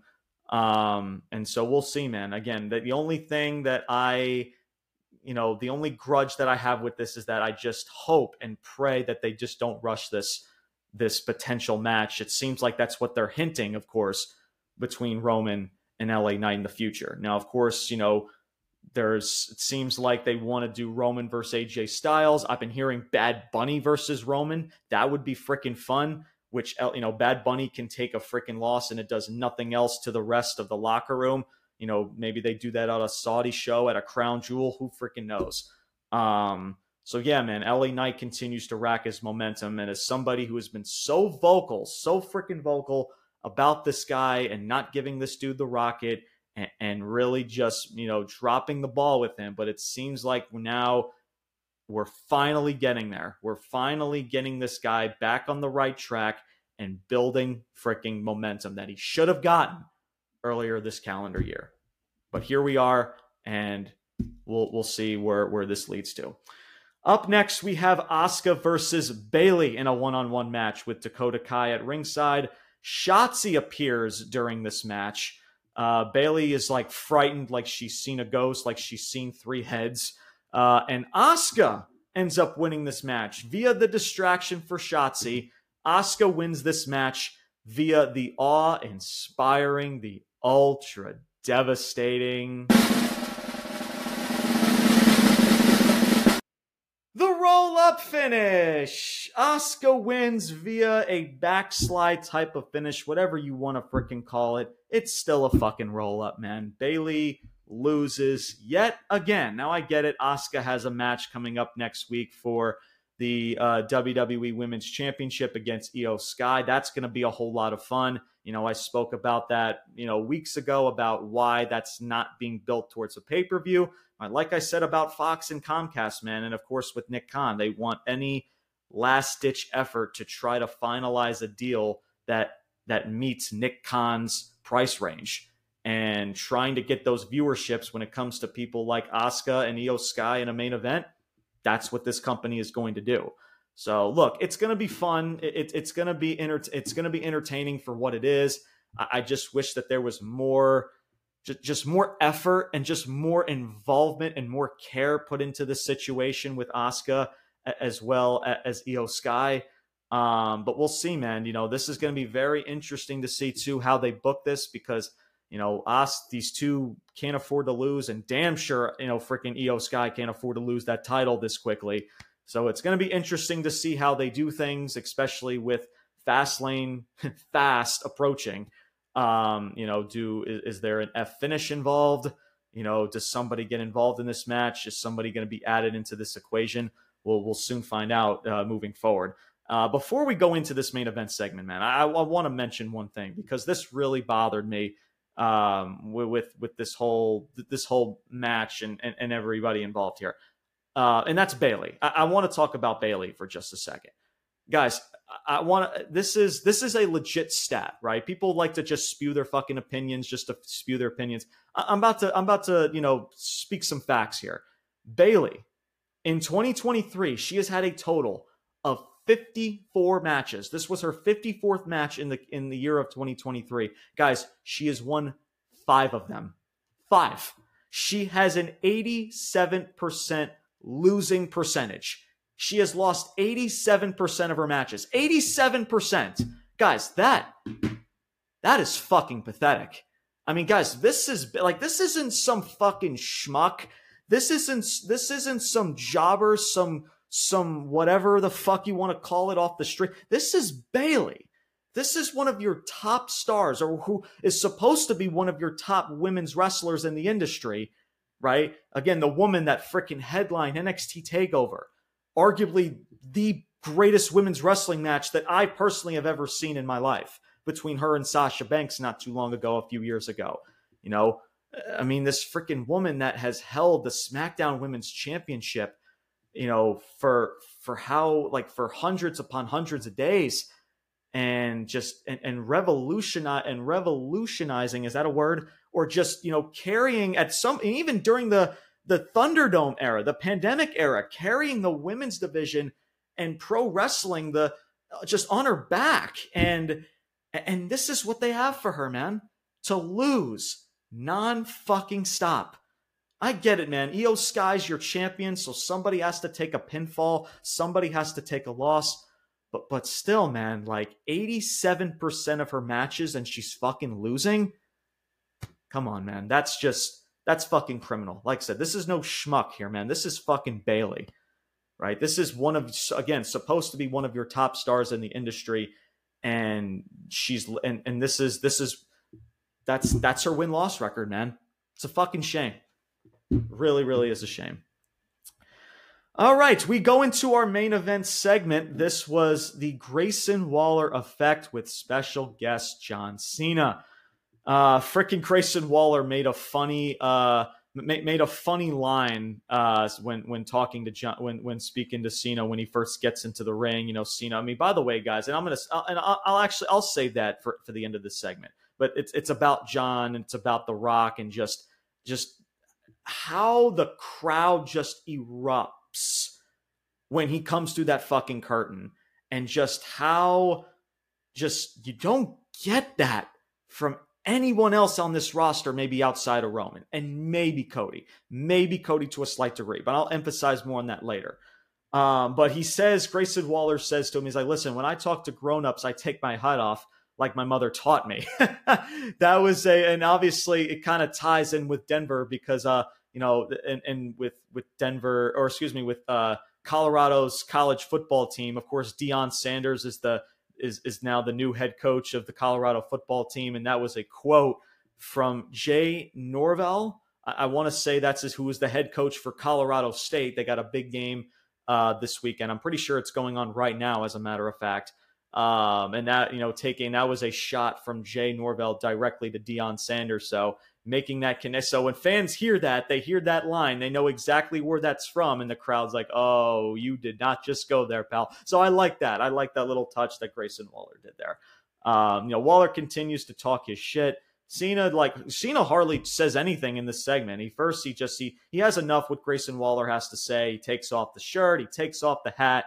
Um, and so we'll see, man. Again, the, the only thing that I, you know, the only grudge that I have with this is that I just hope and pray that they just don't rush this this potential match. It seems like that's what they're hinting, of course, between Roman and LA Knight in the future. Now, of course, you know, there's it seems like they want to do Roman versus AJ Styles. I've been hearing Bad Bunny versus Roman. That would be freaking fun which you know Bad Bunny can take a freaking loss and it does nothing else to the rest of the locker room. You know, maybe they do that on a Saudi show at a Crown Jewel. Who freaking knows? Um, so yeah, man, LA Knight continues to rack his momentum, and as somebody who has been so vocal, so freaking vocal about this guy and not giving this dude the rocket and, and really just you know dropping the ball with him, but it seems like now we're finally getting there. We're finally getting this guy back on the right track and building freaking momentum that he should have gotten earlier this calendar year. But here we are, and we'll we'll see where where this leads to. Up next, we have Asuka versus Bayley in a one-on-one match with Dakota Kai at ringside. Shotzi appears during this match. Uh, Bayley is like frightened, like she's seen a ghost, like she's seen three heads. Uh, and Asuka ends up winning this match via the distraction for Shotzi. Asuka wins this match via the awe inspiring, the ultra devastating. The roll up finish. Asuka wins via a backslide type of finish, whatever you want to freaking call it. It's still a fucking roll up, man. Bayley loses yet again. Now I get it. Asuka has a match coming up next week for the uh, WWE Women's Championship against Iyo Sky. That's going to be a whole lot of fun. You know, I spoke about that, you know, weeks ago about why that's not being built towards a pay per view. Like I said about Fox and Comcast, man, and of course with Nick Khan, they want any last ditch effort to try to finalize a deal that that meets Nick Khan's price range and trying to get those viewerships when it comes to people like Asuka and Iyo Sky in a main event. That's what this company is going to do. So look, it's going to be fun. It, it's going to be enter- it's going to be entertaining for what it is. I, I just wish that there was more, just, just more effort and just more involvement and more care put into the situation with Asuka as well as Iyo Sky. Um, but we'll see, man. You know, this is going to be very interesting to see too how they book this because you know us these two can't afford to lose, and damn sure you know freaking Iyo Sky can't afford to lose that title this quickly. So it's going to be interesting to see how they do things, especially with Fastlane fast approaching. Um, you know, do is, is there an F finish involved? You know, does somebody get involved in this match? Is somebody going to be added into this equation? We'll we'll soon find out uh, moving forward. Uh, before we go into this main event segment, man, I, I want to mention one thing because this really bothered me um, with with this whole this whole match and, and, and everybody involved here, uh, and that's Bayley. I, I want to talk about Bayley for just a second, guys. I want to. This is this is a legit stat, right? People like to just spew their fucking opinions, just to spew their opinions. I, I'm about to I'm about to you know speak some facts here. Bayley, in 2023, she has had a total of 54 matches. This was her 54th match in the in the year of 2023. Guys, she has won 5 of them. 5. She has an 87% losing percentage. She has lost 87% of her matches. 87%. Guys, that that is fucking pathetic. I mean, guys, this is like this isn't some fucking schmuck. This isn't this isn't some jobber, some some whatever the fuck you want to call it off the street. This is Bayley. This is one of your top stars, or who is supposed to be one of your top women's wrestlers in the industry, right? Again, the woman that freaking headline NXT TakeOver, arguably the greatest women's wrestling match that I personally have ever seen in my life between her and Sasha Banks not too long ago, a few years ago. You know, uh, I mean, this freaking woman that has held the SmackDown Women's Championship you know, for for how like for hundreds upon hundreds of days and just and, and revolutionize and revolutionizing is that a word or just you know carrying at some even during the the thunderdome era the pandemic era carrying the women's division and pro wrestling the uh, just on her back and and this is what they have for her man to lose non fucking stop I get it, man. Iyo Sky's your champion, so somebody has to take a pinfall, somebody has to take a loss. But but still, man, like 87% of her matches and she's fucking losing. Come on, man. That's just that's fucking criminal. Like I said, this is no schmuck here, man. This is fucking Bayley, Right? This is one of again supposed to be one of your top stars in the industry and she's and and this is this is that's that's her win-loss record, man. It's a fucking shame. Really, really is a shame. All right, we go into our main event segment. This was the Grayson Waller effect with special guest John Cena. Uh, freaking Grayson Waller made a funny uh, made a funny line uh, when when talking to John when when speaking to Cena when he first gets into the ring. You know, Cena. I mean, by the way, guys, and I'm gonna and I'll, I'll actually I'll save that for for the end of this segment. But it's it's about John. And it's about The Rock and just just how the crowd just erupts when he comes through that fucking curtain and just how just you don't get that from anyone else on this roster, maybe outside of Roman and maybe Cody, maybe Cody to a slight degree, but I'll emphasize more on that later. Um, but he says, Grayson Waller says to him, he's like, listen, when I talk to grown-ups, I take my hat off like my mother taught me. that was a, and obviously it kind of ties in with Denver because, uh, you know, and, and with, with Denver, or excuse me, with, uh, Colorado's college football team. Of course, Deion Sanders is the, is, is now the new head coach of the Colorado football team. And that was a quote from Jay Norvell. I, I want to say that's who was the head coach for Colorado State. They got a big game uh, this weekend. I'm pretty sure it's going on right now, as a matter of fact. Um, and that, you know, taking that was a shot from Jay Norvell directly to Deion Sanders. So making that connect. So when fans hear that, they hear that line, they know exactly where that's from, and the crowd's like, "Oh, you did not just go there, pal." So I like that. I like that little touch that Grayson Waller did there. Um, you know, Waller continues to talk his shit. Cena like Cena hardly says anything in this segment. He first he just he he has enough what Grayson Waller has to say. He takes off the shirt, he takes off the hat,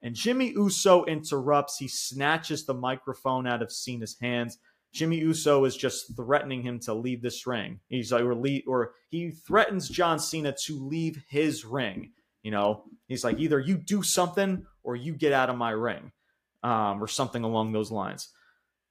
and Jimmy Uso interrupts. He snatches the microphone out of Cena's hands. Jimmy Uso is just threatening him to leave this ring. He's like, or, leave, or he threatens John Cena to leave his ring. You know, he's like, either you do something or you get out of my ring, um, or something along those lines.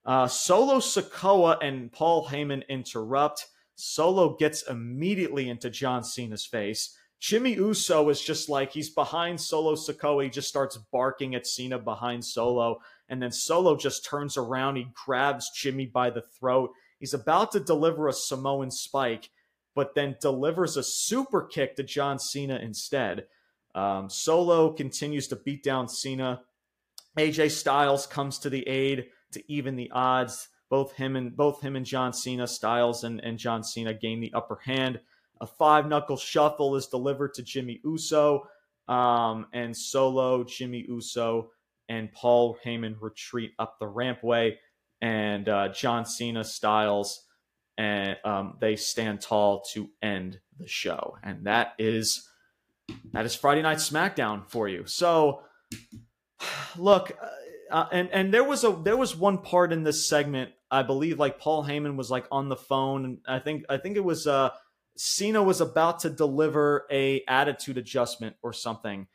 Uh, Solo Sikoa and Paul Heyman interrupt. Solo gets immediately into John Cena's face. Jimmy Uso is just like he's behind Solo Sikoa. He just starts barking at Cena behind Solo. And then Solo just turns around. He grabs Jimmy by the throat. He's about to deliver a Samoan spike, but then delivers a super kick to John Cena instead. Um, Solo continues to beat down Cena. AJ Styles comes to the aid to even the odds. Both him and both him and John Cena, Styles and, and John Cena gain the upper hand. A five knuckle shuffle is delivered to Jimmy Uso, um, and Solo, Jimmy Uso, and Paul Heyman retreat up the rampway, and uh, John Cena, Styles, and um, they stand tall to end the show, and that is that is Friday Night SmackDown for you. So, look, uh, and and there was a there was one part in this segment I believe like Paul Heyman was like on the phone and I think I think it was uh Cena was about to deliver a attitude adjustment or something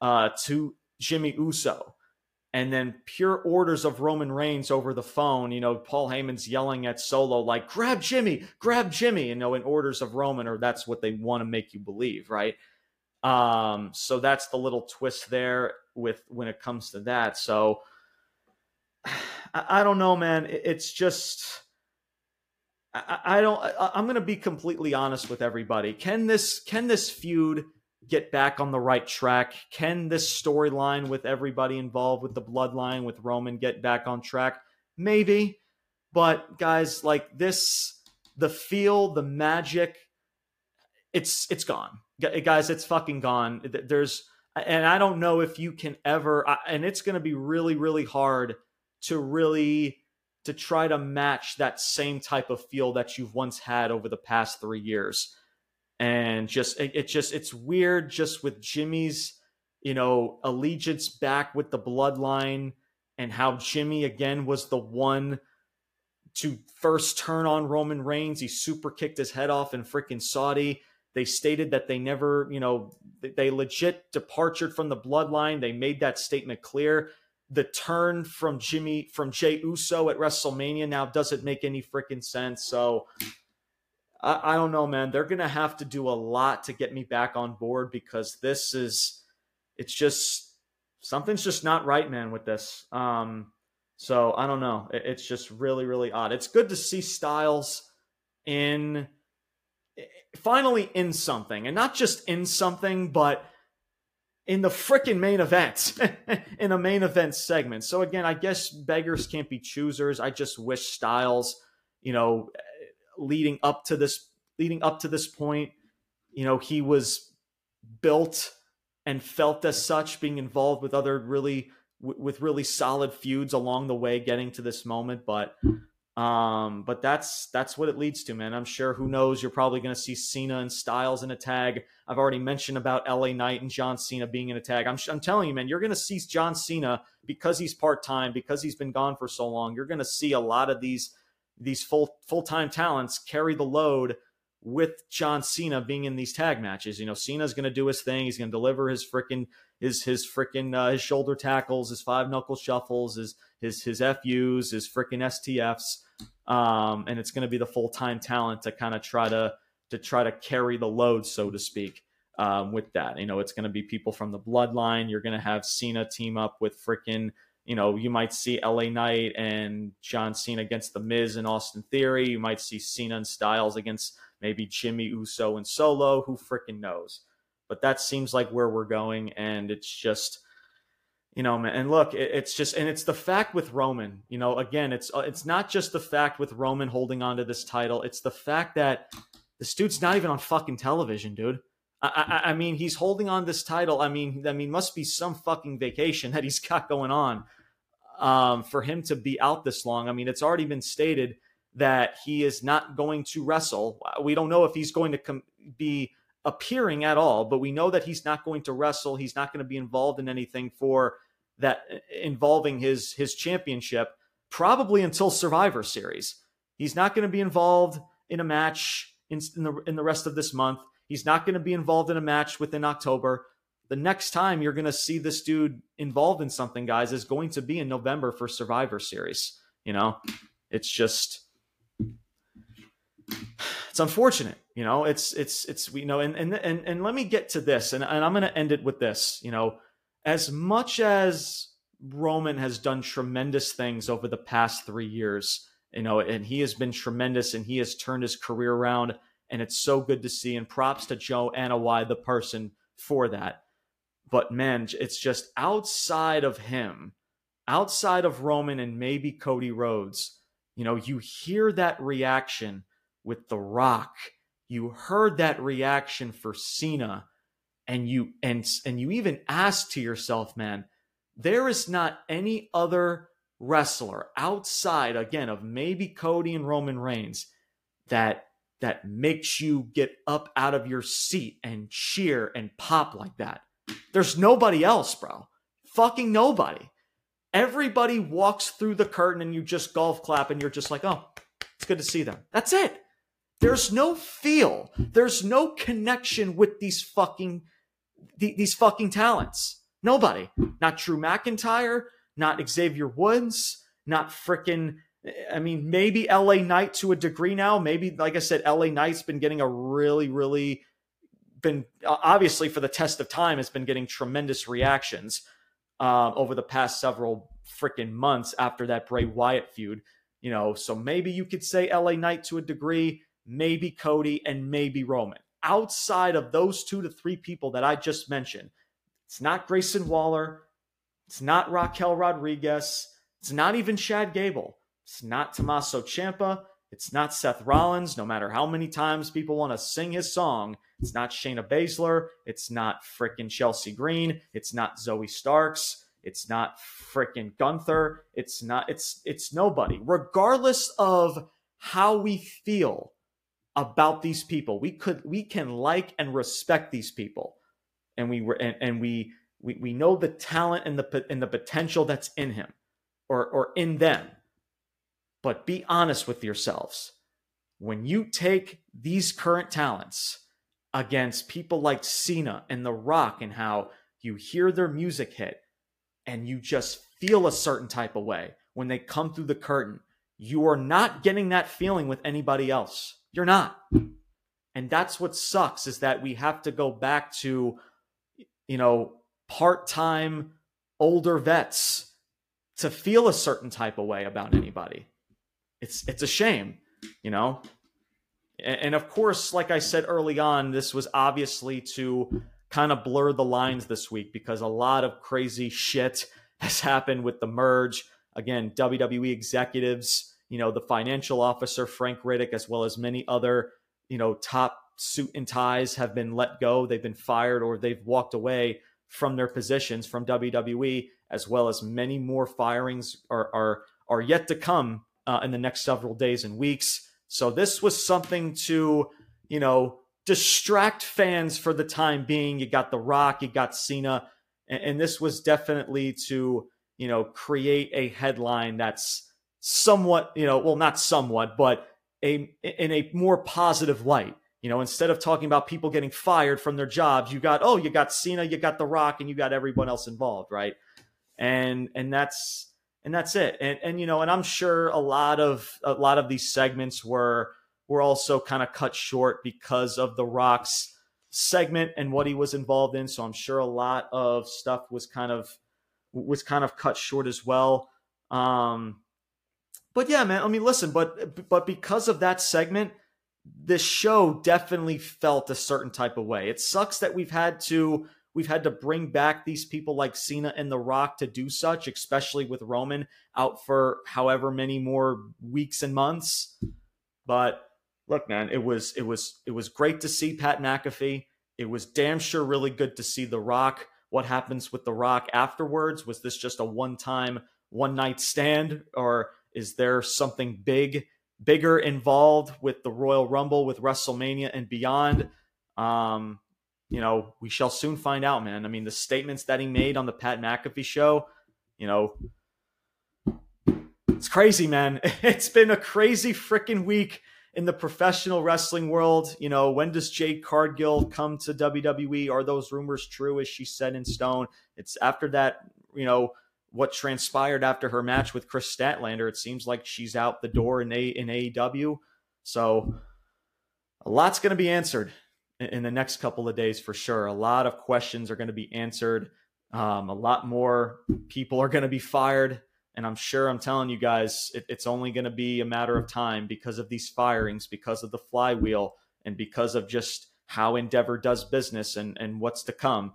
uh to Jimmy Uso and then pure orders of Roman Reigns over the phone. You know, Paul Heyman's yelling at Solo like grab Jimmy, grab Jimmy, you know, in orders of Roman or that's what they want to make you believe, right? Um so that's the little twist there with when it comes to that. So I, don't know, man. It's just. I, I don't. I, I'm going to be completely honest with everybody. Can this can this feud get back on the right track? Can this storyline with everybody involved with the bloodline with Roman get back on track? Maybe, but guys, like this, the feel, the magic, it's it's gone, eh, guys. It's fucking gone. There's, and I don't know if you can ever, and it's going to be really, really hard to really to try to match that same type of feel that you've once had over the past three years and just it, it, just it's weird just with jimmy's you know allegiance back with the bloodline and how jimmy again was the one to first turn on roman reigns. He super kicked his head off in freaking saudi. They stated that they never you know they legit departed from the bloodline. They made that statement clear. The turn from Jimmy from Jey Uso at WrestleMania now doesn't make any freaking sense. So I, I, don't know, man. They're gonna have to do a lot to get me back on board because this is it's just something's just not right, man, with this. Um, so I don't know. It, it's just really, really odd. It's good to see Styles in finally in something, and not just in something, but in the freaking main event, in a main event segment. So again, I guess beggars can't be choosers. I just wish Styles, you know, leading up to this, leading up to this point, you know, he was built and felt as such, being involved with other really, with really solid feuds along the way, getting to this moment. But um, but that's that's what it leads to, man. I'm sure. Who knows? You're probably going to see Cena and Styles in a tag. I've already mentioned about LA Knight and John Cena being in a tag. I'm, I'm telling you, man. You're going to see John Cena because he's part time, because he's been gone for so long. You're going to see a lot of these these full full time talents carry the load with John Cena being in these tag matches. You know, Cena's going to do his thing. He's going to deliver his freaking his his freaking uh, his shoulder tackles, his five knuckle shuffles, his his his FUs, his freaking STFs um, and it's going to be the full time talent to kind of try to to try to carry the load, so to speak. Um, with that, you know, it's going to be people from the bloodline. You're going to have Cena team up with freaking, you know, you might see LA Knight and John Cena against The Miz and Austin Theory. You might see Cena and Styles against maybe Jimmy Uso and Solo. Who freaking knows? but that seems like where we're going, and it's just you know, man. And look, it's just, and it's the fact with Roman. You know, again, it's uh, it's not just the fact with Roman holding on to this title. It's the fact that this dude's not even on fucking television, dude. I, I, I mean, he's holding on this title. I mean, I mean, must be some fucking vacation that he's got going on um, for him to be out this long. I mean, it's already been stated that he is not going to wrestle. We don't know if he's going to com- be appearing at all, but we know that he's not going to wrestle. He's not going to be involved in anything for that involving his his championship probably until Survivor Series. He's not going to be involved in a match in, in the in the rest of this month. He's not going to be involved in a match within October. The next time you're going to see this dude involved in something, guys, is going to be in November for Survivor Series. You know, it's just it's unfortunate. You know, it's it's it's you know, and and and and let me get to this, and, and I'm going to end it with this. You know, as much as Roman has done tremendous things over the past three years, you know, and he has been tremendous, and he has turned his career around, and it's so good to see. And props to Joe Anoa'i, the person, for that. But man, it's just outside of him, outside of Roman and maybe Cody Rhodes. You know, you hear that reaction with The Rock. You heard that reaction for Cena and you and and you even ask to yourself, man, there is not any other wrestler outside again of maybe Cody and Roman Reigns that that makes you get up out of your seat and cheer and pop like that. There's nobody else, bro. Fucking nobody. Everybody walks through the curtain and you just golf clap and you're just like, oh, it's good to see them. That's it. There's no feel. There's no connection with these fucking these fucking talents. Nobody. Not Drew McIntyre, not Xavier Woods, not freaking I mean, maybe LA Knight to a degree now. Maybe, like I said, LA Knight's been getting a really, really been obviously for the test of time has been getting tremendous reactions um, over the past several freaking months after that Bray Wyatt feud. You know, so maybe you could say LA Knight to a degree, maybe Cody, and maybe Roman outside of those two to three people that I just mentioned, it's not Grayson Waller. It's not Raquel Rodriguez. It's not even Chad Gable. It's not Tommaso Ciampa. It's not Seth Rollins, no matter how many times people want to sing his song. It's not Shayna Baszler. It's not fricking Chelsea Green. It's not Zoey Starks. It's not fricking Gunther. It's not, it's, it's nobody. Regardless of how we feel about these people. We could we can like and respect these people, and we were and, and we, we we know the talent and the and the potential that's in him, or or in them. But be honest with yourselves. When you take these current talents against people like Cena and The Rock, and how you hear their music hit, and you just feel a certain type of way when they come through the curtain, you are not getting that feeling with anybody else. You're not. And that's what sucks is that we have to go back to, you know, part time older vets to feel a certain type of way about anybody. It's it's a shame, you know. And, of course, like I said early on, this was obviously to kind of blur the lines this week because a lot of crazy shit has happened with the merge. Again, WWE executives you know, the financial officer, Frank Riddick, as well as many other, you know, top suit and ties have been let go. They've been fired or they've walked away from their positions from WWE, as well as many more firings are, are, are yet to come uh, in the next several days and weeks. So this was something to, you know, distract fans for the time being. You got The Rock, you got Cena, and, and this was definitely to, you know, create a headline that's somewhat, you know, well, not somewhat, but a in a more positive light. You know, instead of talking about people getting fired from their jobs, you got oh, you got Cena, you got The Rock, and you got everyone else involved, right? And and that's and that's it. And and you know, and I'm sure a lot of a lot of these segments were were also kind of cut short because of The Rock's segment and what he was involved in. So I'm sure a lot of stuff was kind of was kind of cut short as well. Um, but yeah, man. I mean, listen, but but because of that segment, this show definitely felt a certain type of way. It sucks that we've had to we've had to bring back these people like Cena and The Rock to do such, especially with Roman out for however many more weeks and months. But look, man, it was it was it was great to see Pat McAfee. It was damn sure really good to see The Rock. What happens with The Rock afterwards? Was this just a one-time, one-night stand, or is there something big, bigger involved with the Royal Rumble, with WrestleMania and beyond? Um, you know, we shall soon find out, man. I mean, the statements that he made on the Pat McAfee show, you know, it's crazy, man. It's been a crazy freaking week in the professional wrestling world. You know, when does Jade Cargill come to WWE? Are those rumors true? Is she set in stone? It's after that, you know, what transpired after her match with Kris Statlander. It seems like she's out the door in, a- in AEW. So a lot's going to be answered in the next couple of days for sure. A lot of questions are going to be answered. Um, a lot more people are going to be fired. And I'm sure I'm telling you guys, it, it's only going to be a matter of time because of these firings, because of the flywheel, and because of just how Endeavor does business and, and what's to come.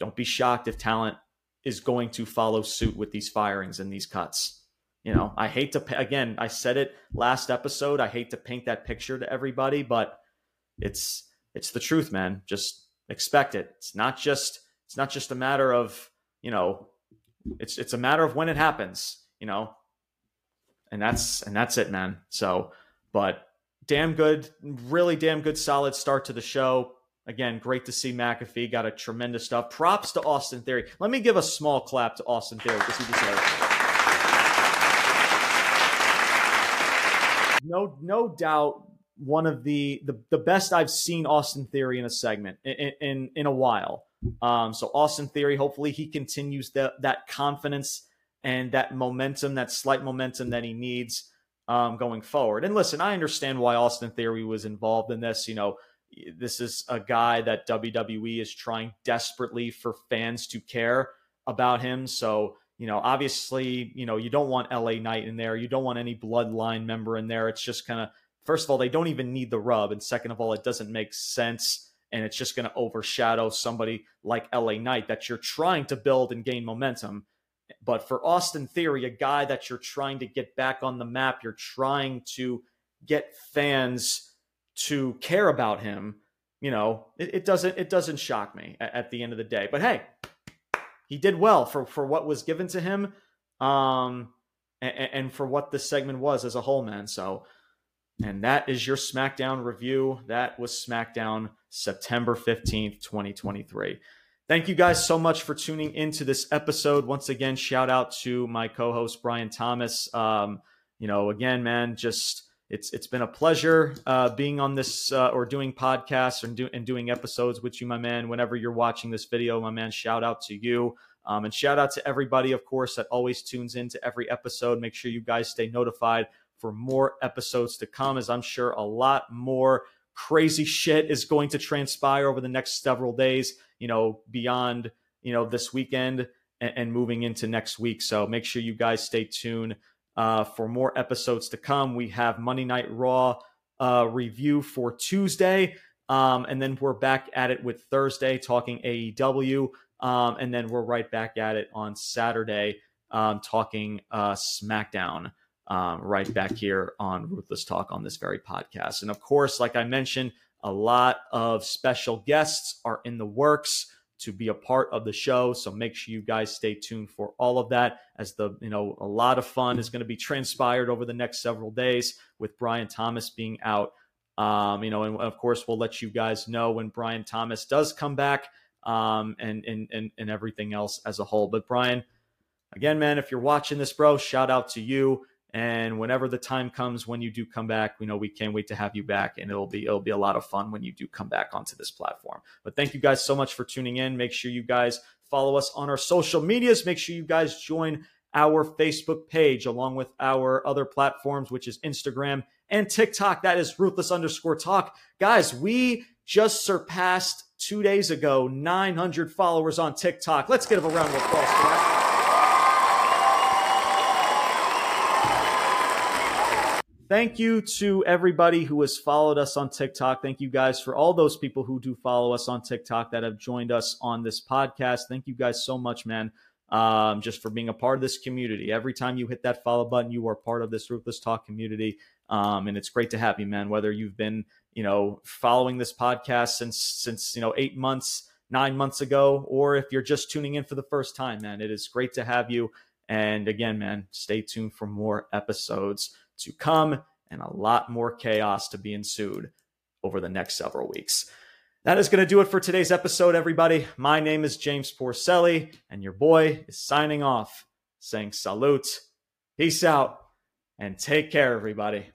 Don't be shocked if talent is going to follow suit with these firings and these cuts. You know, I hate to, again, I said it last episode. I hate to paint that picture to everybody, but it's, it's the truth, man. Just expect it. It's not just it's not just a matter of, you know, it's it's a matter of when it happens, you know. And that's and that's it, man. So, but damn good, really damn good solid start to the show. Again, great to see McAfee got a tremendous stuff. Props to Austin Theory. Let me give a small clap to Austin Theory because he deserves it. No, no doubt one of the, the the best I've seen Austin Theory in a segment in in, in a while. Um, so Austin Theory, hopefully he continues that that confidence and that momentum, that slight momentum that he needs um, going forward. And listen, I understand why Austin Theory was involved in this. You know, this is a guy that WWE is trying desperately for fans to care about him. So you know, obviously, you know, you don't want LA Knight in there. You don't want any bloodline member in there. It's just kind of first of all, they don't even need the rub. And second of all, it doesn't make sense. And it's just going to overshadow somebody like LA Knight that you're trying to build and gain momentum. But for Austin Theory, a guy that you're trying to get back on the map, you're trying to get fans to care about him. You know, it, it doesn't it doesn't shock me at, at, the end of the day. But hey, he did well for for what was given to him, um, and, and for what this segment was as a whole, man. So and that is your SmackDown review. That was SmackDown September 15th, 2023. Thank you guys so much for tuning into this episode. Once again, shout out to my co-host Brian Thomas. Um, you know, again, man, just it's it's been a pleasure uh, being on this uh, or doing podcasts and, do, and doing episodes with you, my man. Whenever you're watching this video, my man, shout out to you. Um, and shout out to everybody, of course, that always tunes into every episode. Make sure you guys stay notified for more episodes to come, as I'm sure a lot more crazy shit is going to transpire over the next several days, you know, beyond, you know, this weekend and, and moving into next week. So make sure you guys stay tuned uh, for more episodes to come. We have Monday Night Raw uh, review for Tuesday. Um, and then we're back at it with Thursday talking AEW. Um, and then we're right back at it on Saturday um, talking uh, SmackDown um, right back here on Ruthless Talk on this very podcast. And of course, like I mentioned, a lot of special guests are in the works to be a part of the show. So make sure you guys stay tuned for all of that as the, you know, a lot of fun is going to be transpired over the next several days with Brian Thomas being out. Um, you know, and of course, we'll let you guys know when Brian Thomas does come back um, and, and, and, and everything else as a whole. But Brian, again, man, if you're watching this, bro, shout out to you. And whenever the time comes when you do come back, we know we can't wait to have you back, and it'll be it'll be a lot of fun when you do come back onto this platform. But thank you guys so much for tuning in. Make sure you guys follow us on our social medias. Make sure you guys join our Facebook page along with our other platforms, which is Instagram and TikTok. That is ruthless underscore talk. Guys, we just surpassed two days ago 900 followers on TikTok. Let's give a round of applause for that. Thank you to everybody who has followed us on TikTok. Thank you guys for all those people who do follow us on TikTok that have joined us on this podcast. Thank you guys so much, man, um, just for being a part of this community. Every time you hit that follow button, you are part of this Ruthless Talk community. Um, and it's great to have you, man, whether you've been, you know, following this podcast since, since, you know, eight months, nine months ago, or if you're just tuning in for the first time, man, it is great to have you. And again, man, stay tuned for more episodes to come and a lot more chaos to be ensued over the next several weeks. That is going to do it for today's episode, everybody. My name is James Porcelli, and your boy is signing off, saying salute, peace out, and take care, everybody.